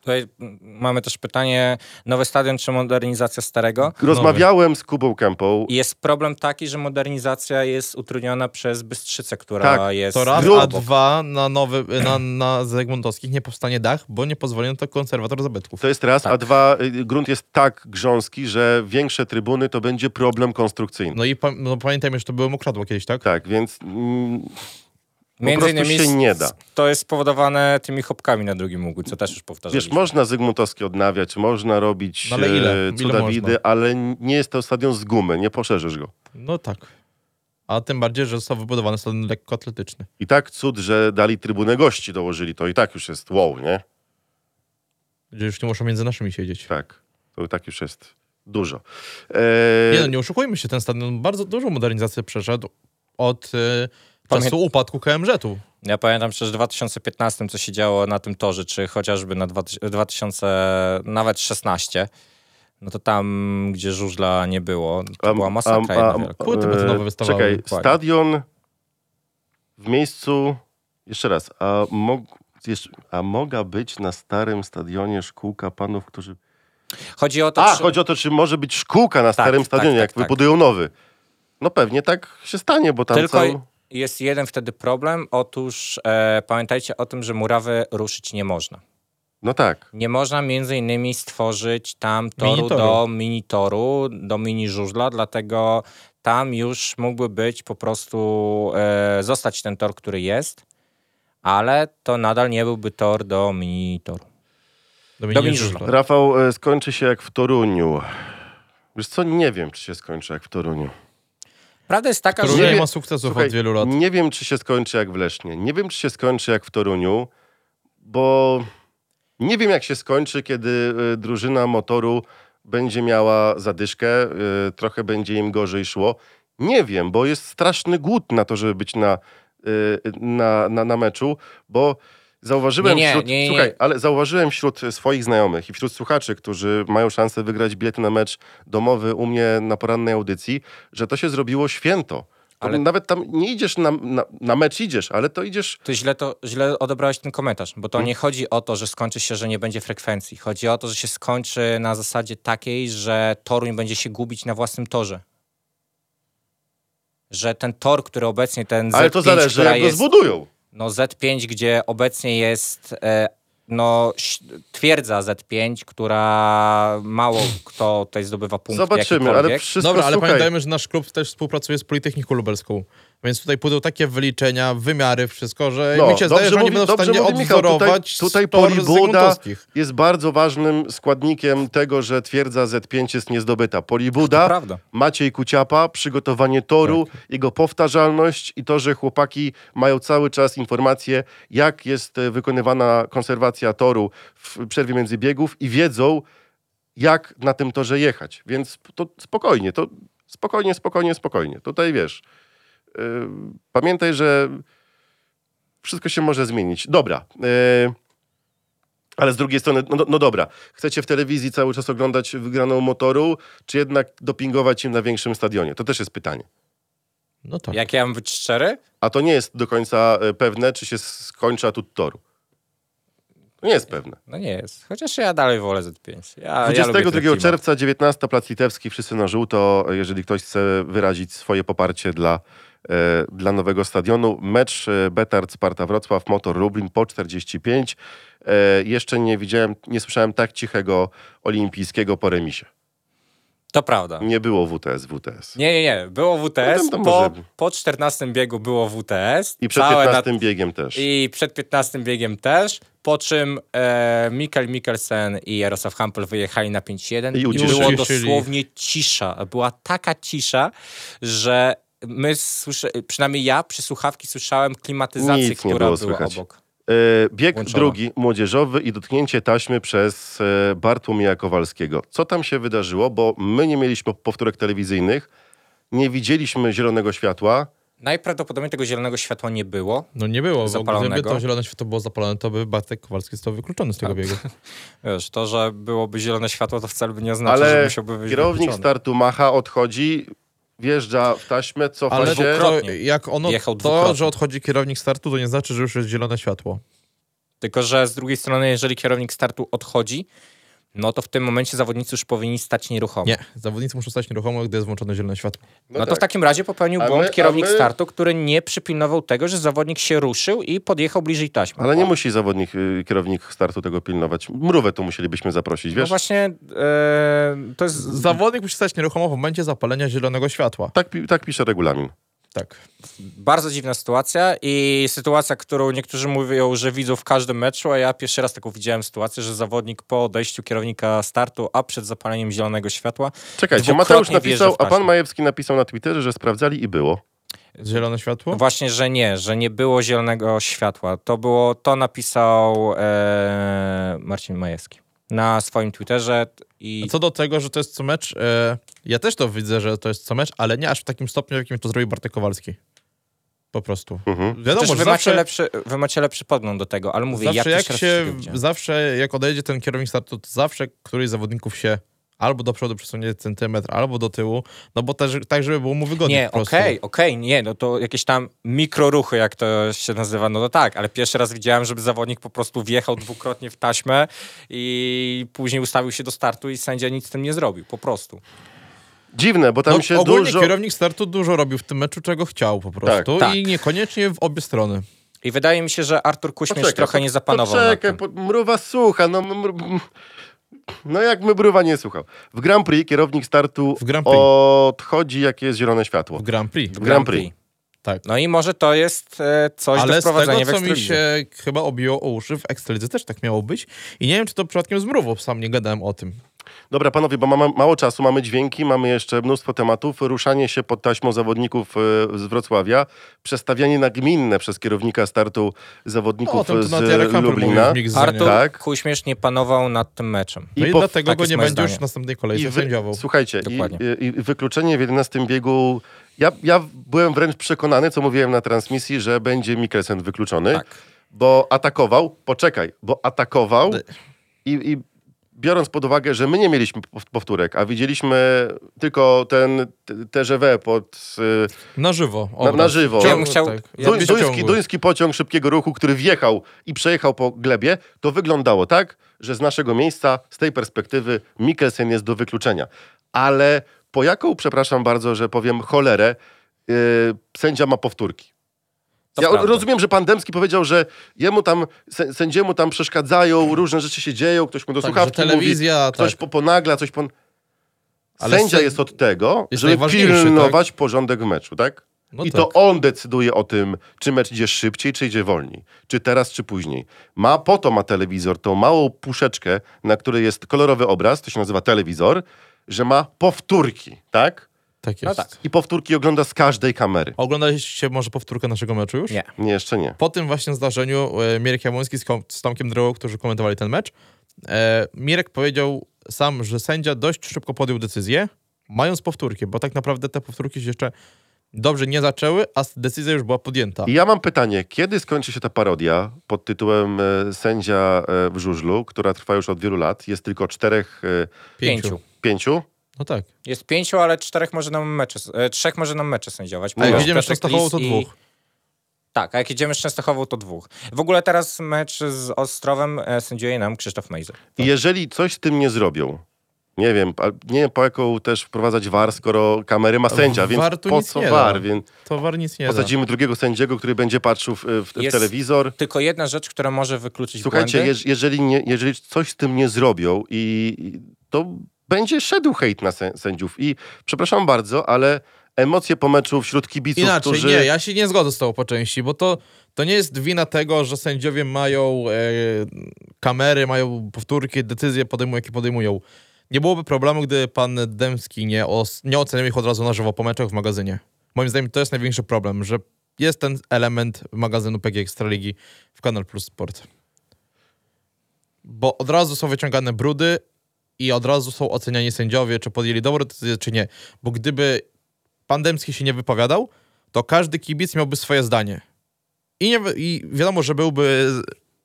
Tutaj mamy też pytanie, nowy stadion czy modernizacja starego? Rozmawiałem z Kubą Kępą. Jest problem taki, że modernizacja jest utrudniona przez Bystrzycę, która Tak, jest To raz, a dwa, na, nowy, na, na Zygmuntowskich nie powstanie dach, bo nie pozwoli na to konserwator zabytków. To jest raz, a Tak. dwa, y, grunt jest tak grząski, że większe trybuny to będzie problem konstrukcyjny. No i pa, no, pamiętajmy, że to było mokradło kiedyś, tak? Tak, więc mm, Między prostu innymi się nie da. to jest spowodowane tymi chopkami na drugim łuku, co też już powtarzaliśmy. wiesz, można Zygmuntowski odnawiać, można robić No ale ile? e, Ile cudawidy, ale nie jest to stadion z gumy, nie poszerzysz go. No tak. A tym bardziej, że został wybudowany stadion lekkoatletyczny. I tak cud, że dali trybunę gości, dołożyli to i tak już jest wow, nie? Gdzie już nie muszą między naszymi siedzieć. Tak, to i tak już jest dużo. Nie E, no, nie oszukujmy się, ten stadion bardzo dużą modernizację przeszedł od y, Pamię- czasu upadku KMŻ-u. Ja pamiętam przecież w 2015, co się działo na tym torze, czy chociażby na 2000, 2000 nawet 16, no to tam, gdzie żużla nie było, to am- była masakra. jedna am- wielka. Płyty betonowe wystawały. Czekaj, stadion w miejscu, jeszcze raz, a, mog, jeszcze, a mogła być na starym stadionie szkółka panów, którzy... Chodzi o to, A, czy... chodzi o to, czy może być szkółka na Tak, starym tak, stadionie, tak, jak tak. wybudują nowy. No pewnie tak się stanie, bo tam Tylko cały... jest jeden wtedy problem. Otóż e, pamiętajcie o tym, że murawy ruszyć nie można. No tak. Nie można między innymi stworzyć tam toru Minitoru. do minitoru, do mini żużla, dlatego tam już mógłby być po prostu e, zostać ten tor, który jest, ale to nadal nie byłby tor do minitoru. Do Do mini mini-żużla. żużla. Rafał, e, skończy się jak w Toruniu. Wiesz co, nie wiem, czy się skończy jak w Toruniu. Prawda jest taka, że nie wiem- ma sukcesów Słuchaj, od wielu lat. Nie wiem, czy się skończy jak w Lesznie. Nie wiem, czy się skończy jak w Toruniu, bo nie wiem, jak się skończy, kiedy y, drużyna motoru będzie miała zadyszkę, y, trochę będzie im gorzej szło. Nie wiem, bo jest straszny głód na to, żeby być na, y, na, na, na meczu, bo zauważyłem Nie, nie, wśród, nie, słuchaj, ale zauważyłem wśród swoich znajomych i wśród słuchaczy, którzy mają szansę wygrać bilety na mecz domowy u mnie na porannej audycji, że to się zrobiło święto. Ale-. Nawet tam nie idziesz na, na, na mecz, idziesz, ale to idziesz. ty źle, to, źle odebrałeś ten komentarz, bo to Hmm? nie chodzi o to, że skończy się, że nie będzie frekwencji. Chodzi o to, że się skończy na zasadzie takiej, że Toruń będzie się gubić na własnym torze. Że ten tor, który obecnie ten Z5, Ale to zależy, jak go jest, zbudują. No Z5, gdzie obecnie jest e, no, twierdza Z5, która mało kto tutaj zdobywa punkty Zobaczymy, ale wszystko Dobra, ale słuchaj, pamiętajmy, że nasz klub też współpracuje z Politechniką Lubelską. Więc tutaj pójdą takie wyliczenia, wymiary, wszystko, że No, mi się zdaje, dobrze że oni mówi- będą w dobrze stanie mówi Michał, odwzorować tutaj- tutaj Polibuda- jest bardzo ważnym składnikiem tego, że twierdza Z5 jest niezdobyta. Polibuda. Maciej Kuciapa, przygotowanie toru, jego powtarzalność i to, że chłopaki mają cały czas informacje, jak jest e, wykonywana konserwacja toru w przerwie między biegów i wiedzą, jak na tym torze jechać. Więc to spokojnie, to spokojnie, spokojnie, spokojnie. Tutaj wiesz, pamiętaj, że wszystko się może zmienić. Dobra. yy, ale z drugiej strony, no, no dobra, chcecie w telewizji cały czas oglądać wygraną motoru, czy jednak dopingować im na większym stadionie? To też jest pytanie. No tak. Jak ja mam być szczery? A to nie jest do końca e, pewne, czy się skończy atut toru. To nie jest pewne. No nie jest. Chociaż ja dalej wolę Z5. Ja, ja lubię 22 ten klimat. czerwca, 19 Plac Litewski, wszyscy na żółto, jeżeli ktoś chce wyrazić swoje poparcie dla, dla nowego stadionu. Mecz e, Betard Sparta Wrocław, Motor Lublin po 45. E, jeszcze nie widziałem, nie słyszałem tak cichego olimpijskiego po remisie. To prawda. Nie było WTS, WTS. Nie, nie, nie. Było No WTS, to po, może- po 14 biegu było WTS. I przed całe 15 biegiem też. I przed 15 biegiem też, po czym e, Mikkel Mikkelsen i Jarosław Hampel wyjechali na 5-1 I i było dosłownie cisza. Była taka cisza, że my, słysze, przynajmniej ja przy słuchawki słyszałem klimatyzację, Nic która była słychać. obok. E, bieg Włączona. drugi, młodzieżowy i dotknięcie taśmy przez e, Bartłomieja Kowalskiego. Co tam się wydarzyło? Bo my nie mieliśmy powtórek telewizyjnych, nie widzieliśmy zielonego światła. Najprawdopodobniej tego zielonego światła nie było. No nie było, bo gdyby Zapalonego? to zielone światło było zapalone, to by Bartek Kowalski został wykluczony z tego biegu. (laughs) Wiesz, to, że byłoby zielone światło, to wcale by nie oznacza, że Ale musiałby być kierownik wykluczony. startu macha, odchodzi, wjeżdża w taśmę, cofa Ale się. Dwukrotnie. jak ono, Jechał to, że odchodzi kierownik startu, to nie znaczy, że już jest zielone światło. Tylko, że z drugiej strony, jeżeli kierownik startu odchodzi, no to w tym momencie zawodnicy już powinni stać nieruchomo. Nie, zawodnicy muszą stać nieruchomo, gdy jest włączone zielone światło. No, to w takim razie popełnił A błąd my- kierownik my- startu, który nie przypilnował tego, że zawodnik się ruszył i podjechał bliżej taśmy. Ale nie musi zawodnik, y, kierownik startu tego pilnować. Mrówę tu musielibyśmy zaprosić, No wiesz? właśnie, e, to jest Zawodnik musi stać nieruchomo w momencie zapalenia zielonego światła. Tak, tak pisze regulamin. Tak. bardzo dziwna sytuacja i sytuacja, którą niektórzy mówią, że widzą w każdym meczu, a ja pierwszy raz taką widziałem sytuację, że zawodnik po odejściu kierownika startu, a przed zapaleniem zielonego światła Czekajcie, Mateusz napisał, a pan. Majewski napisał na Twitterze, że sprawdzali i było. Zielone światło? Właśnie, że nie, że nie było zielonego światła. To było, to napisał e, Marcin Majewski na swoim Twitterze i Co do tego, że to jest co mecz, e, ja też to widzę, że to jest co mecz, ale nie aż w takim stopniu, w jakim to zrobił Bartek Kowalski. Po prostu. Mhm. Wiadomo, że wy, zawsze, macie lepszy, wy macie lepszy podgląd do tego, ale mówię, ja zawsze pierwszy jak się, zawsze jak odejdzie ten kierownik startu, to zawsze któryś z zawodników się albo do przodu przesunie centymetr, albo do tyłu, no bo też, tak, żeby było mu wygodnie Nie, okej, okej, nie, no to jakieś tam mikroruchy, jak to się nazywa, no to tak, ale pierwszy raz widziałem, żeby zawodnik po prostu wjechał dwukrotnie w taśmę i później ustawił się do startu i sędzia nic z tym nie zrobił, po prostu. Dziwne, bo tam No, się ogólnie dużo... kierownik startu dużo robił w tym meczu, czego chciał po prostu tak. i niekoniecznie w obie strony. I wydaje mi się, że Artur Kuśmierz Poczekaj, trochę nie zapanował Poczekaj, tym. po, mruwa słucha, no... Mr, no jak my mruwa nie słuchał. W Grand Prix kierownik startu W Grand Prix. odchodzi, jak jest zielone światło. W Grand Prix. W Grand Prix. Tak. No i może to jest e, coś do Ale z wprowadzenia tego, w co mi się chyba obiło o uszy, w Ekstralidze też tak miało być. I nie wiem, czy to przypadkiem z mrówą, sam nie gadałem o tym. Dobra, panowie, bo mamy mało czasu, mamy dźwięki, mamy jeszcze mnóstwo tematów. Ruszanie się pod taśmą zawodników e, z Wrocławia, przestawianie nagminne przez kierownika startu O zawodników tym to z Lublina. Artur Tak. Kuśmierz nie panował nad tym meczem. No i, po- dlatego go nie będzie już w następnej I kolejce wy, sędziował. słuchajcie, i, Dokładnie. i, i wykluczenie w 11 biegu. Ja, ja byłem wręcz przekonany, co mówiłem na transmisji, że będzie Mikkelsen wykluczony, Tak. bo atakował, poczekaj, bo atakował i, i biorąc pod uwagę, że my nie mieliśmy pow- powtórek, a widzieliśmy tylko ten t- TGV pod y, Na żywo. Na- na żywo. Ciąg- chciał- tak. ja duński, ciągły. duński pociąg szybkiego ruchu, który wjechał i przejechał po glebie, to wyglądało tak, że z naszego miejsca, z tej perspektywy, Mikkelsen jest do wykluczenia. Ale po jaką, przepraszam bardzo, że powiem cholerę, yy, sędzia ma powtórki. To ja prawda. rozumiem, że pan Dębski powiedział, że jemu tam, sę- sędziemu tam przeszkadzają, różne rzeczy się dzieją, ktoś mu do Tak, słuchawki telewizja, mówi, ktoś tak. po, ponagla, coś pon... Ale Sędzia sęd- jest od tego, jest żeby najważniejszy, pilnować porządek w meczu, tak? No I tak. to on decyduje o tym, czy mecz idzie szybciej, czy idzie wolniej. Czy teraz, czy później. Ma, po to ma telewizor, tą małą puszeczkę, na której jest kolorowy obraz, to się nazywa telewizor, że ma powtórki, tak? Tak No jest. tak. I powtórki ogląda z każdej kamery. Oglądaliście może powtórkę naszego meczu już? Nie. Nie, jeszcze nie. Po tym właśnie zdarzeniu e, Mirek Jabłoński z, z Tomkiem Drogą, którzy komentowali ten mecz, e, Mirek powiedział sam, że sędzia dość szybko podjął decyzję, mając powtórki, bo tak naprawdę te powtórki się jeszcze dobrze nie zaczęły, a decyzja już była podjęta. I ja mam pytanie, kiedy skończy się ta parodia pod tytułem e, Sędzia e, w żużlu, która trwa już od wielu lat, jest tylko czterech, e, Pięciu. pięciu? No tak. Jest pięciu, ale czterech może nam mecze, e, trzech może nam mecze sędziować. A jak jedziemy z Częstochową, to i- dwóch. Tak, a jak jedziemy z Częstochową, to dwóch. W ogóle teraz mecz z Ostrowem e, sędziuje nam Krzysztof Mejzer. I jeżeli coś z tym nie zrobią, nie wiem, nie wiem po jaką też wprowadzać war, skoro kamery ma sędzia, więc po nic co nie da. war? Więc To war nic nie da. posadzimy drugiego sędziego, który będzie patrzył w, w, w Jest- telewizor. Tylko jedna rzecz, która może wykluczyć Słuchajcie, jeż, jeżeli, nie, jeżeli coś z tym nie zrobią i, i to będzie szedł hejt na sę- sędziów. I przepraszam bardzo, ale emocje po meczu wśród kibiców, Inaczej, którzy... nie, ja się nie zgodzę z tobą po części, bo to, to nie jest wina tego, że sędziowie mają e, kamery, mają powtórki, decyzje podejmują, jakie podejmują. Nie byłoby problemu, gdy pan Dębski nie, os, nie oceniał ich od razu na żywo po meczach w magazynie. Moim zdaniem to jest największy problem, że jest ten element magazynu PG Ekstraligi w Kanal Plus Sport. Bo od razu są wyciągane brudy i od razu są oceniani sędziowie, czy podjęli dobrą decyzję, czy nie. Bo gdyby pan Dębski się nie wypowiadał, to każdy kibic miałby swoje zdanie. I, nie, i wiadomo, że byłby,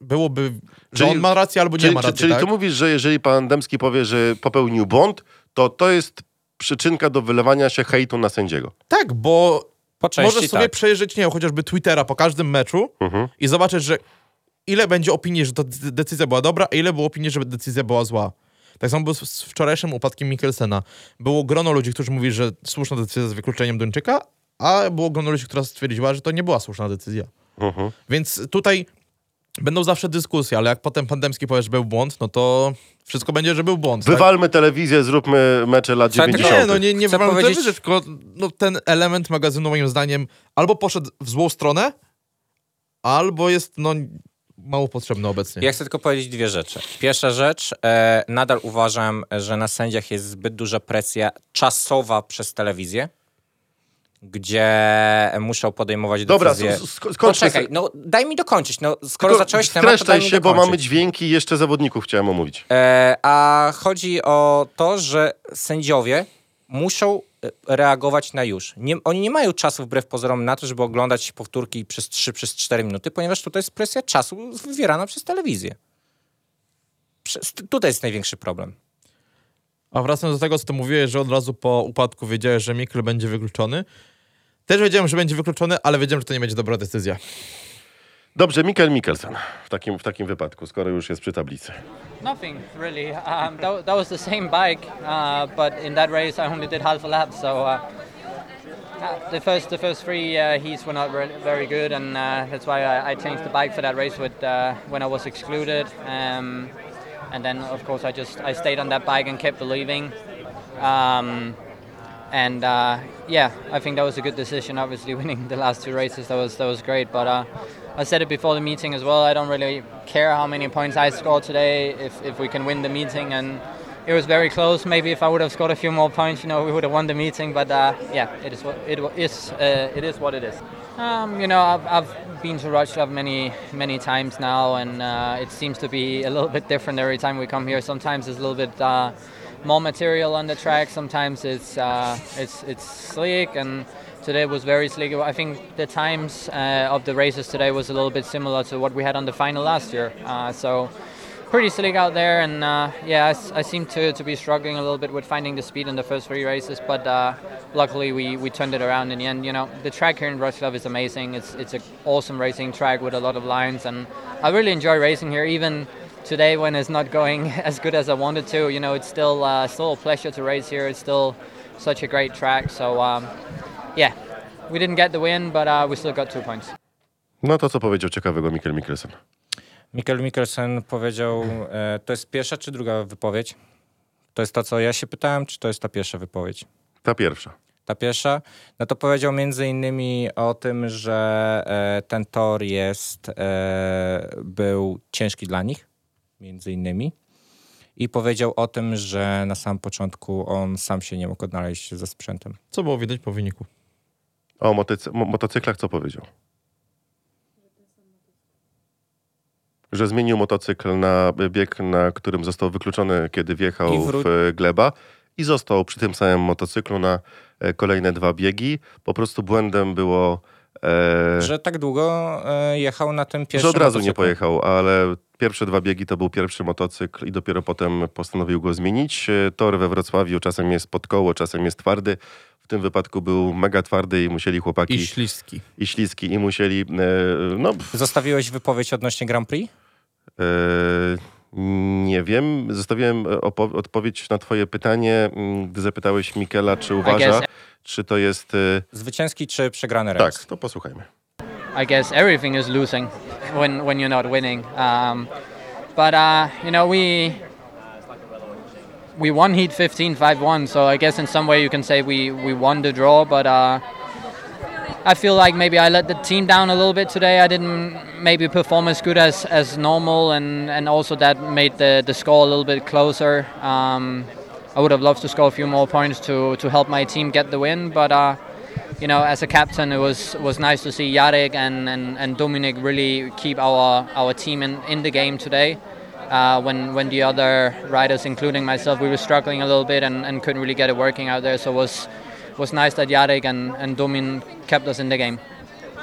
byłoby, że Czyli- on ma rację albo nie Czyli, ma czy- racji, czyli tak? tu mówisz, że jeżeli pan Dębski powie, że popełnił błąd, to to jest przyczynka do wylewania się hejtu na sędziego. Tak, bo możesz sobie tak. przejrzeć, nie wiem, chociażby Twittera po każdym meczu Mhm. i zobaczyć, że ile będzie opinii, że ta de- decyzja była dobra, a ile było opinii, że decyzja była zła. Tak samo było z- wczorajszym upadkiem Mikkelsena. Było grono ludzi, którzy mówili, że słuszna decyzja z wykluczeniem Duńczyka, a było grono ludzi, która stwierdziła, że to nie była słuszna decyzja. Mhm. Więc tutaj będą zawsze dyskusje, ale jak potem pan Dębski powie, że był błąd, no to wszystko będzie, że był błąd. tak? Wywalmy telewizję, zróbmy mecze lat Słuchaj, 90. Nie, no nie, nie wywalmy powiedzieć- powiedzieć... tylko no, ten element magazynu moim zdaniem albo poszedł w złą stronę, albo jest no mało potrzebny obecnie. Ja chcę tylko powiedzieć dwie rzeczy. Pierwsza rzecz, e, nadal uważam, że na sędziach jest zbyt duża presja czasowa przez telewizję, gdzie muszą podejmować Dobra, decyzje. s- s- skończmy Poczekaj, se- no daj mi dokończyć. No, skoro Tylko zacząłeś temat, to daj mi się, bo dokończyć. mamy dźwięki i jeszcze zawodników chciałem omówić. E, a chodzi o to, że sędziowie muszą reagować na już. Nie, oni nie mają czasu wbrew pozorom na to, żeby oglądać powtórki przez 3, przez 4 minuty, ponieważ tutaj jest presja czasu wywierana przez telewizję. Przez, tutaj jest największy problem. A wracając do tego, co ty mówiłeś, że od razu po upadku wiedziałeś, że Mikl będzie wykluczony. Też wiedziałem, że będzie wykluczony, ale wiedziałem, że to nie będzie dobra decyzja. Dobrze, Mikkel Mikkelsen w takim, w takim wypadku, skoro już jest przy tablicy. Nothing really. Um, that, that was the same bike, uh, but in that race I only did half a lap. So uh, uh, the first the first three uh, heats were not re- very good, and uh, that's why I, I changed the bike for that race with uh, when I was excluded. Um, and then of course I just I stayed on that bike and kept believing. Um, and uh, yeah, I think that was a good decision. Obviously, (laughs) winning the last two races that was that was great. But uh, I said it before the meeting as well. I don't really care how many points I score today if if we can win the meeting. And it was very close. Maybe if I would have scored a few more points, you know, we would have won the meeting. But uh, yeah, it is what it is. Uh, it is what it is. Um, you know, I've, I've been to Wrocław many, many times now, and uh, it seems to be a little bit different every time we come here. Sometimes it's a little bit uh, more material on the track. Sometimes it's uh, it's it's slick, and today was very slick. I think the times uh, of the races today was a little bit similar to what we had on the final last year. Uh, so pretty slick out there, and uh, yeah, I seem to, to be struggling a little bit with finding the speed in the first three races, but uh, luckily we, we turned it around in the end. You know, the track here in Wrocław is amazing. It's it's an awesome racing track with a lot of lines, and I really enjoy racing here, even today when it's not going (laughs) as good as I wanted to. You know, it's still uh, still a pleasure to race here. It's still such a great track. So um, yeah, we didn't get the win, but uh, we still got two points. No to co powiedział ciekawego Mikkel Mikkelsen? Mikkel Mikkelsen powiedział, e, to jest pierwsza czy druga wypowiedź? To jest to, co ja się pytałem, czy to jest ta pierwsza wypowiedź? Ta pierwsza. Ta pierwsza, no to powiedział między innymi o tym, że e, ten tor jest, e, był ciężki dla nich, między innymi. I powiedział o tym, że na samym początku on sam się nie mógł odnaleźć ze sprzętem. Co było widać po wyniku? A o motocy- mo- motocyklach co powiedział? Że zmienił motocykl na bieg, na którym został wykluczony, kiedy wjechał I wró- w e, gleba i został przy tym samym motocyklu na e, kolejne dwa biegi. Po prostu błędem było, e, Że tak długo e, jechał na tym że pierwszym od razu nie motocyklu. pojechał, ale pierwsze dwa biegi to był pierwszy motocykl i dopiero potem postanowił go zmienić. E, Tor we Wrocławiu czasem jest pod koło, czasem jest twardy. W tym wypadku był mega twardy i musieli chłopaki I śliski. i śliski i musieli, e, no Zostawiłeś wypowiedź odnośnie Grand Prix? e, nie wiem, zostawiłem opo- odpowiedź na twoje pytanie, m, gdy zapytałeś Mikela, czy uważa, czy to jest... e, Zwycięski czy przegrany rejs? Tak, to posłuchajmy. I guess everything is losing when when you're not winning. Um, but uh, you know we we won Heat 15 5-1. So I guess in some way you can say we we won the draw, but. Uh, I feel like maybe I let the team down a little bit today. I didn't maybe perform as good as, as normal, and, and also that made the, the score a little bit closer. Um, I would have loved to score a few more points to, to help my team get the win, but uh, you know, as a captain, it was was nice to see Jarek and, and, and Dominic really keep our our team in, in the game today. Uh, when when the other riders, including myself, we were struggling a little bit and, and couldn't really get it working out there. So it was was nice that Jarek and, and Domin kept us in the game.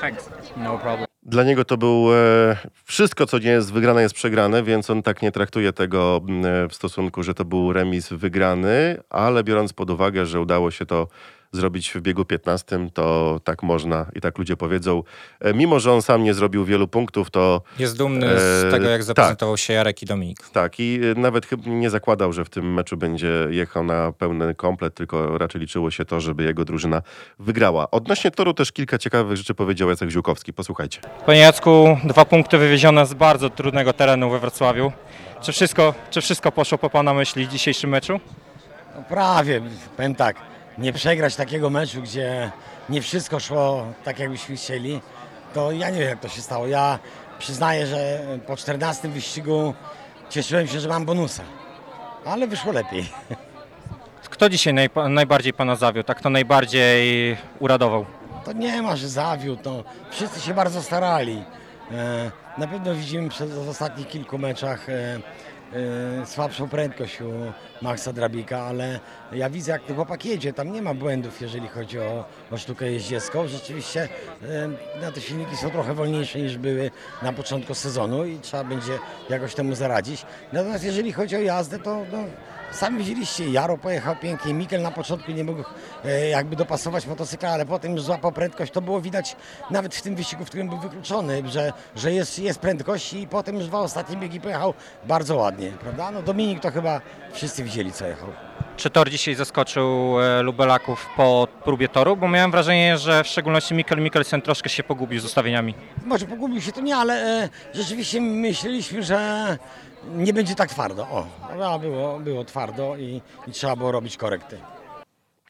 Thanks. No problem. Dla niego to był e, wszystko, co nie jest wygrane, jest przegrane, więc on tak nie traktuje tego m, e, w stosunku, że to był remis wygrany, ale biorąc pod uwagę, że udało się to zrobić w biegu 15, to tak można i tak ludzie powiedzą. E, mimo, że on sam nie zrobił wielu punktów, to Jest dumny z Eee, tego, jak tak. zaprezentował się Jarek i Dominik. tak i e, nawet chyba nie zakładał, że w tym meczu będzie jechał na pełny komplet, tylko raczej liczyło się to, żeby jego drużyna wygrała. Odnośnie toru też kilka ciekawych rzeczy powiedział Jacek Ziółkowski. Posłuchajcie. Panie Jacku, dwa punkty wywiezione z bardzo trudnego terenu we Wrocławiu. Czy wszystko, czy wszystko poszło po Pana myśli w dzisiejszym meczu? No prawie, powiem tak, nie przegrać takiego meczu, gdzie nie wszystko szło tak, jakbyśmy chcieli, to ja nie wiem, jak to się stało. Ja przyznaję, że po 14 wyścigu cieszyłem się, że mam bonusa, ale wyszło lepiej. Kto dzisiaj naj, najbardziej Pana zawiódł, a kto najbardziej uradował? To nie ma, że zawiódł, no, wszyscy się bardzo starali. E, na pewno widzimy przez w ostatnich kilku meczach e, słabszą prędkość u Maxa Drabika, ale ja widzę jak ten chłopak jedzie, tam nie ma błędów, jeżeli chodzi o, o sztukę jeździecką. Rzeczywiście e, te silniki są trochę wolniejsze niż były na początku sezonu i trzeba będzie jakoś temu zaradzić. Natomiast jeżeli chodzi o jazdę, to no, Sami widzieliście, Jaro pojechał pięknie, Mikel na początku nie mógł e, jakby dopasować motocykla, ale potem już złapał prędkość. To było widać nawet w tym wyścigu, w którym był wykluczony, że, że jest, jest prędkość i potem już dwa ostatnie biegi pojechał bardzo ładnie, prawda? No Dominik to chyba wszyscy widzieli, co jechał. Czy tor dzisiaj zaskoczył e, Lubelaków po próbie toru? Bo miałem wrażenie, że w szczególności Mikkel Mikkelsen troszkę się pogubił z ustawieniami. Może pogubił się to nie, ale e, rzeczywiście myśleliśmy, że nie będzie tak twardo. O, no, było, było twardo i, i trzeba było robić korekty.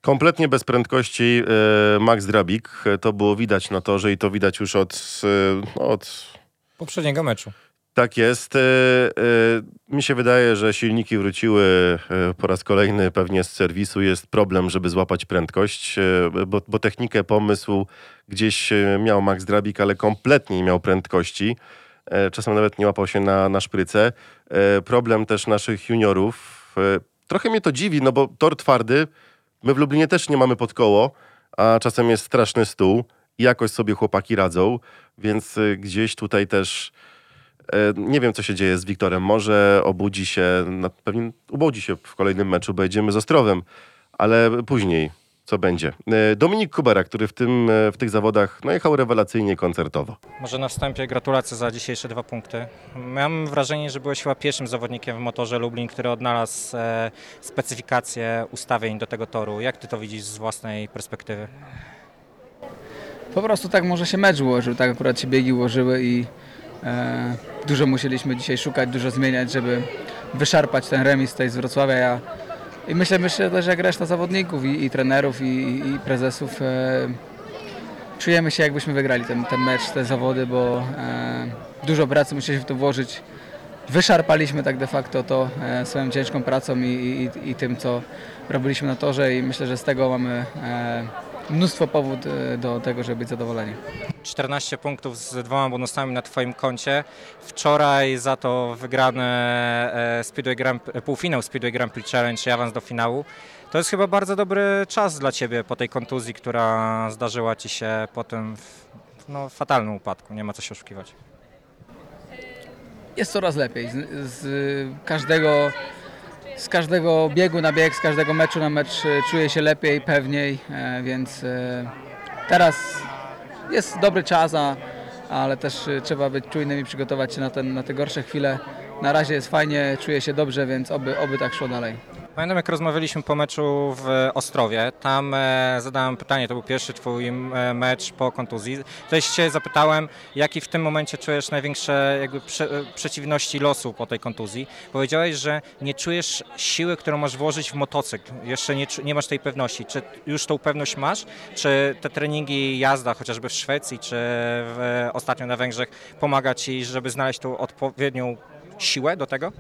Kompletnie bez prędkości e, Max Drabik. To było widać na torze i to widać już od, e, no, od Poprzedniego meczu. tak jest. E, Mi się wydaje, że silniki wróciły po raz kolejny pewnie z serwisu. Jest problem, żeby złapać prędkość, bo, bo technikę, pomysł gdzieś miał Max Drabik, ale kompletnie nie miał prędkości. E, Czasem nawet nie łapał się na, na szprycę. E, Problem też naszych juniorów. e, Trochę mnie to dziwi, no bo tor twardy, my w Lublinie też nie mamy pod koło, a czasem jest straszny stół i jakoś sobie chłopaki radzą, więc gdzieś tutaj też nie wiem, co się dzieje z Wiktorem. Może obudzi się, pewnie ubudzi się w kolejnym meczu, bo jedziemy z Ostrowem, ale później co będzie. E, Dominik Kubera, który w, tym, e, w tych zawodach no, jechał rewelacyjnie koncertowo. Może na wstępie gratulacje za dzisiejsze dwa punkty. Miałem wrażenie, że byłeś chyba pierwszym zawodnikiem w motorze Lublin, który odnalazł e, specyfikację ustawień do tego toru. Jak Ty to widzisz z własnej perspektywy? Po prostu tak może się mecz ułożył, tak akurat się biegi ułożyły i e, dużo musieliśmy dzisiaj szukać, dużo zmieniać, żeby wyszarpać ten remis tutaj z Wrocławia. Ja, I myślę, myślę też jak reszta zawodników i, i trenerów i, i, prezesów e, czujemy się jakbyśmy wygrali ten, ten mecz, te zawody, bo e, dużo pracy musieliśmy w to włożyć. Wyszarpaliśmy tak de facto to e, swoją ciężką pracą i, i, i tym, co robiliśmy na torze i myślę, że z tego mamy e, mnóstwo powód e, do tego, żeby być zadowoleni. 14 punktów z dwoma bonusami na Twoim koncie. Wczoraj za to wygrane e, Speedway Grand, półfinał Speedway Grand Prix Challenge i awans do finału. To jest chyba bardzo dobry czas dla Ciebie po tej kontuzji, która zdarzyła Ci się po tym w, no, fatalnym upadku. Nie ma co się oszukiwać. Jest coraz lepiej. Z, z każdego z każdego biegu na bieg, z każdego meczu na mecz e, czuję się lepiej, pewniej, e, więc e, teraz jest dobry czas, ale też trzeba być czujnym i przygotować się na, ten, na te gorsze chwile. Na razie jest fajnie, czuję się dobrze, więc oby, oby tak szło dalej. Pamiętam, jak rozmawialiśmy po meczu w Ostrowie. Tam e, zadałem pytanie, to był pierwszy twój e, mecz po kontuzji. Tutaj się zapytałem, jaki w tym momencie czujesz największe jakby prze, e, przeciwności losu po tej kontuzji. Powiedziałeś, że nie czujesz siły, którą masz włożyć w motocykl. Jeszcze nie, nie masz tej pewności. Czy już tą pewność masz? Czy te treningi, jazda chociażby w Szwecji, czy w, ostatnio na Węgrzech pomaga ci, żeby znaleźć tą odpowiednią siłę do tego?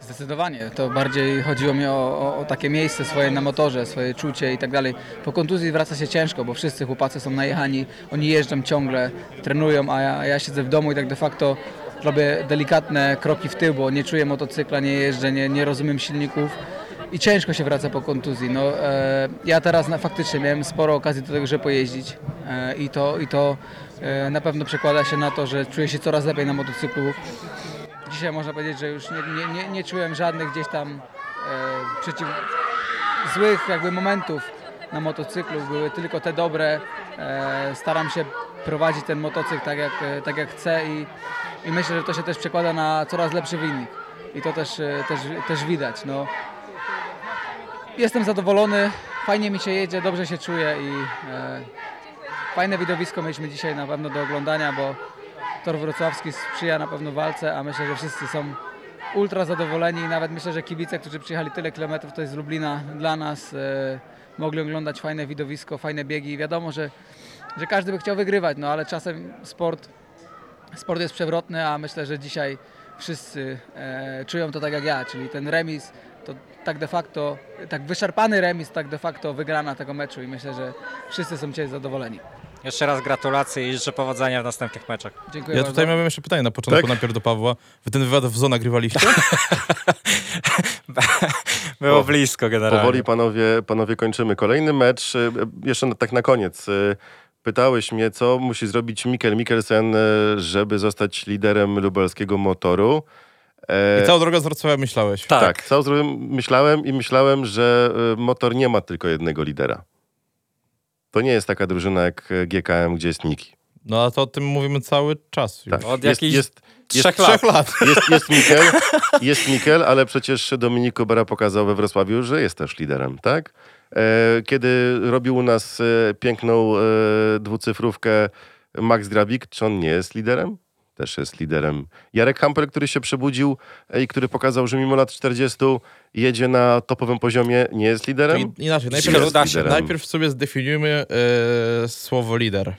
Zdecydowanie. To bardziej chodziło mi o, o, o takie miejsce swoje na motorze, swoje czucie i tak dalej. Po kontuzji wraca się ciężko, bo wszyscy chłopacy są najechani, oni jeżdżą ciągle, trenują, a ja, ja siedzę w domu i tak de facto robię delikatne kroki w tył, bo nie czuję motocykla, nie jeżdżę, nie, nie rozumiem silników i ciężko się wraca po kontuzji. No, e, ja teraz na, faktycznie miałem sporo okazji do tego, żeby pojeździć e, i to, i to e, na pewno przekłada się na to, że czuję się coraz lepiej na motocyklu. Dzisiaj można powiedzieć, że już nie, nie, nie, nie czułem żadnych gdzieś tam e, przeciw, złych jakby momentów na motocyklu. Były tylko te dobre. E, staram się prowadzić ten motocykl tak jak, e, tak jak chcę i, i myślę, że to się też przekłada na coraz lepszy wynik. I to też, e, też, też widać. No. Jestem zadowolony, fajnie mi się jedzie, dobrze się czuję i e, fajne widowisko mieliśmy dzisiaj na pewno do oglądania, bo Tor Wrocławski sprzyja na pewno walce, a myślę, że wszyscy są ultra zadowoleni. I nawet myślę, że kibice, którzy przyjechali tyle kilometrów tutaj z Lublina dla nas, e, mogli oglądać fajne widowisko, fajne biegi. I wiadomo, że, że każdy by chciał wygrywać, no ale czasem sport, sport jest przewrotny, a myślę, że dzisiaj wszyscy e, czują to tak jak ja, czyli ten remis to tak de facto, tak wyszarpany remis, tak de facto wygrana tego meczu i myślę, że wszyscy są dzisiaj zadowoleni. Jeszcze raz gratulacje i życzę powodzenia w następnych meczach. Dziękuję Ja bardzo. tutaj miałem jeszcze pytanie na początku, Tak? najpierw do Pawła. Wy ten wywiad w zoo nagrywaliście? (laughs) Było O, blisko generalnie. Powoli panowie, panowie kończymy. Kolejny mecz, e, jeszcze na- tak na koniec. E, Pytałeś mnie, co musi zrobić Mikkel Mikkelsen, żeby zostać liderem lubelskiego motoru. E, I całą drogę z Wrocławia myślałeś. Tak. Tak, całą zrobiłem, myślałem i myślałem, że motor nie ma tylko jednego lidera. To nie jest taka drużyna jak e, GKM, gdzie jest Niki. No a to o tym mówimy cały czas już. Tak. Od jest, jakichś jest, jest, trzech lat. Trzech lat. jest, jest Mikel, jest Mikel, ale przecież Dominik Kubera pokazał we Wrocławiu, że jest też liderem, tak? E, kiedy robił u nas e, piękną e, dwucyfrówkę Max Grabik, czy on nie jest liderem? Też jest liderem. Jarek Hampel, który się przebudził e, i który pokazał, że mimo lat 40 jedzie na topowym poziomie, nie jest liderem? Inaczej, najpierw, jest liderem? najpierw sobie zdefiniujmy e, słowo lider.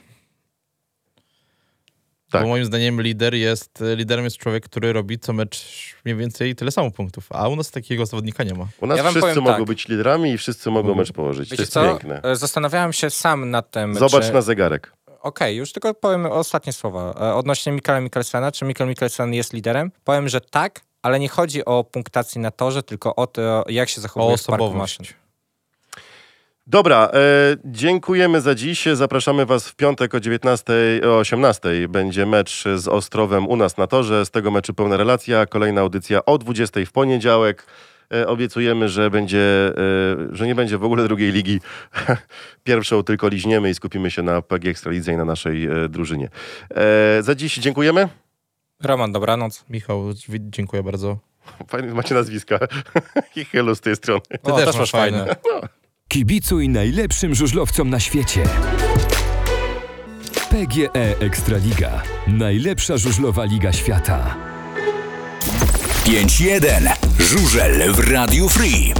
Tak. Bo moim zdaniem lider jest, liderem jest człowiek, który robi co mecz mniej więcej tyle samo punktów, a u nas takiego zawodnika nie ma. U nas Ja wszyscy mogą tak. być liderami i wszyscy mogą mecz położyć. to Wiecie jest co? piękne. E, Zastanawiałem się sam nad tym, Zobacz czy... na zegarek. Okej, już tylko powiem ostatnie słowa. E, Odnośnie Mikela Mikkelsena, czy Mikkel Mikkelsen jest liderem? Powiem, że tak, ale nie chodzi o punktację na torze, tylko o to, jak się O zachowuje w maszyn. osobowość. Dobra, e, dziękujemy za dziś. Zapraszamy Was w piątek o 19, o 18 będzie mecz z Ostrowem u nas na torze. Z tego meczu pełna relacja. Kolejna audycja o 20 w poniedziałek. E, obiecujemy, że będzie, e, że nie będzie w ogóle drugiej ligi. (laughs) Pierwszą tylko liźniemy i skupimy się na PG Ekstralidze i na naszej e, drużynie. Za dziś dziękujemy. Roman, dobranoc. Michał, dziękuję bardzo. Fajnie macie nazwiska. (laughs) I hello z tej strony. Ty O, też też masz fajne. fajne. Kibicuj najlepszym żużlowcom na świecie. PGE Ekstraliga. Najlepsza żużlowa liga świata. 5-1. Żużel w Radiu Free.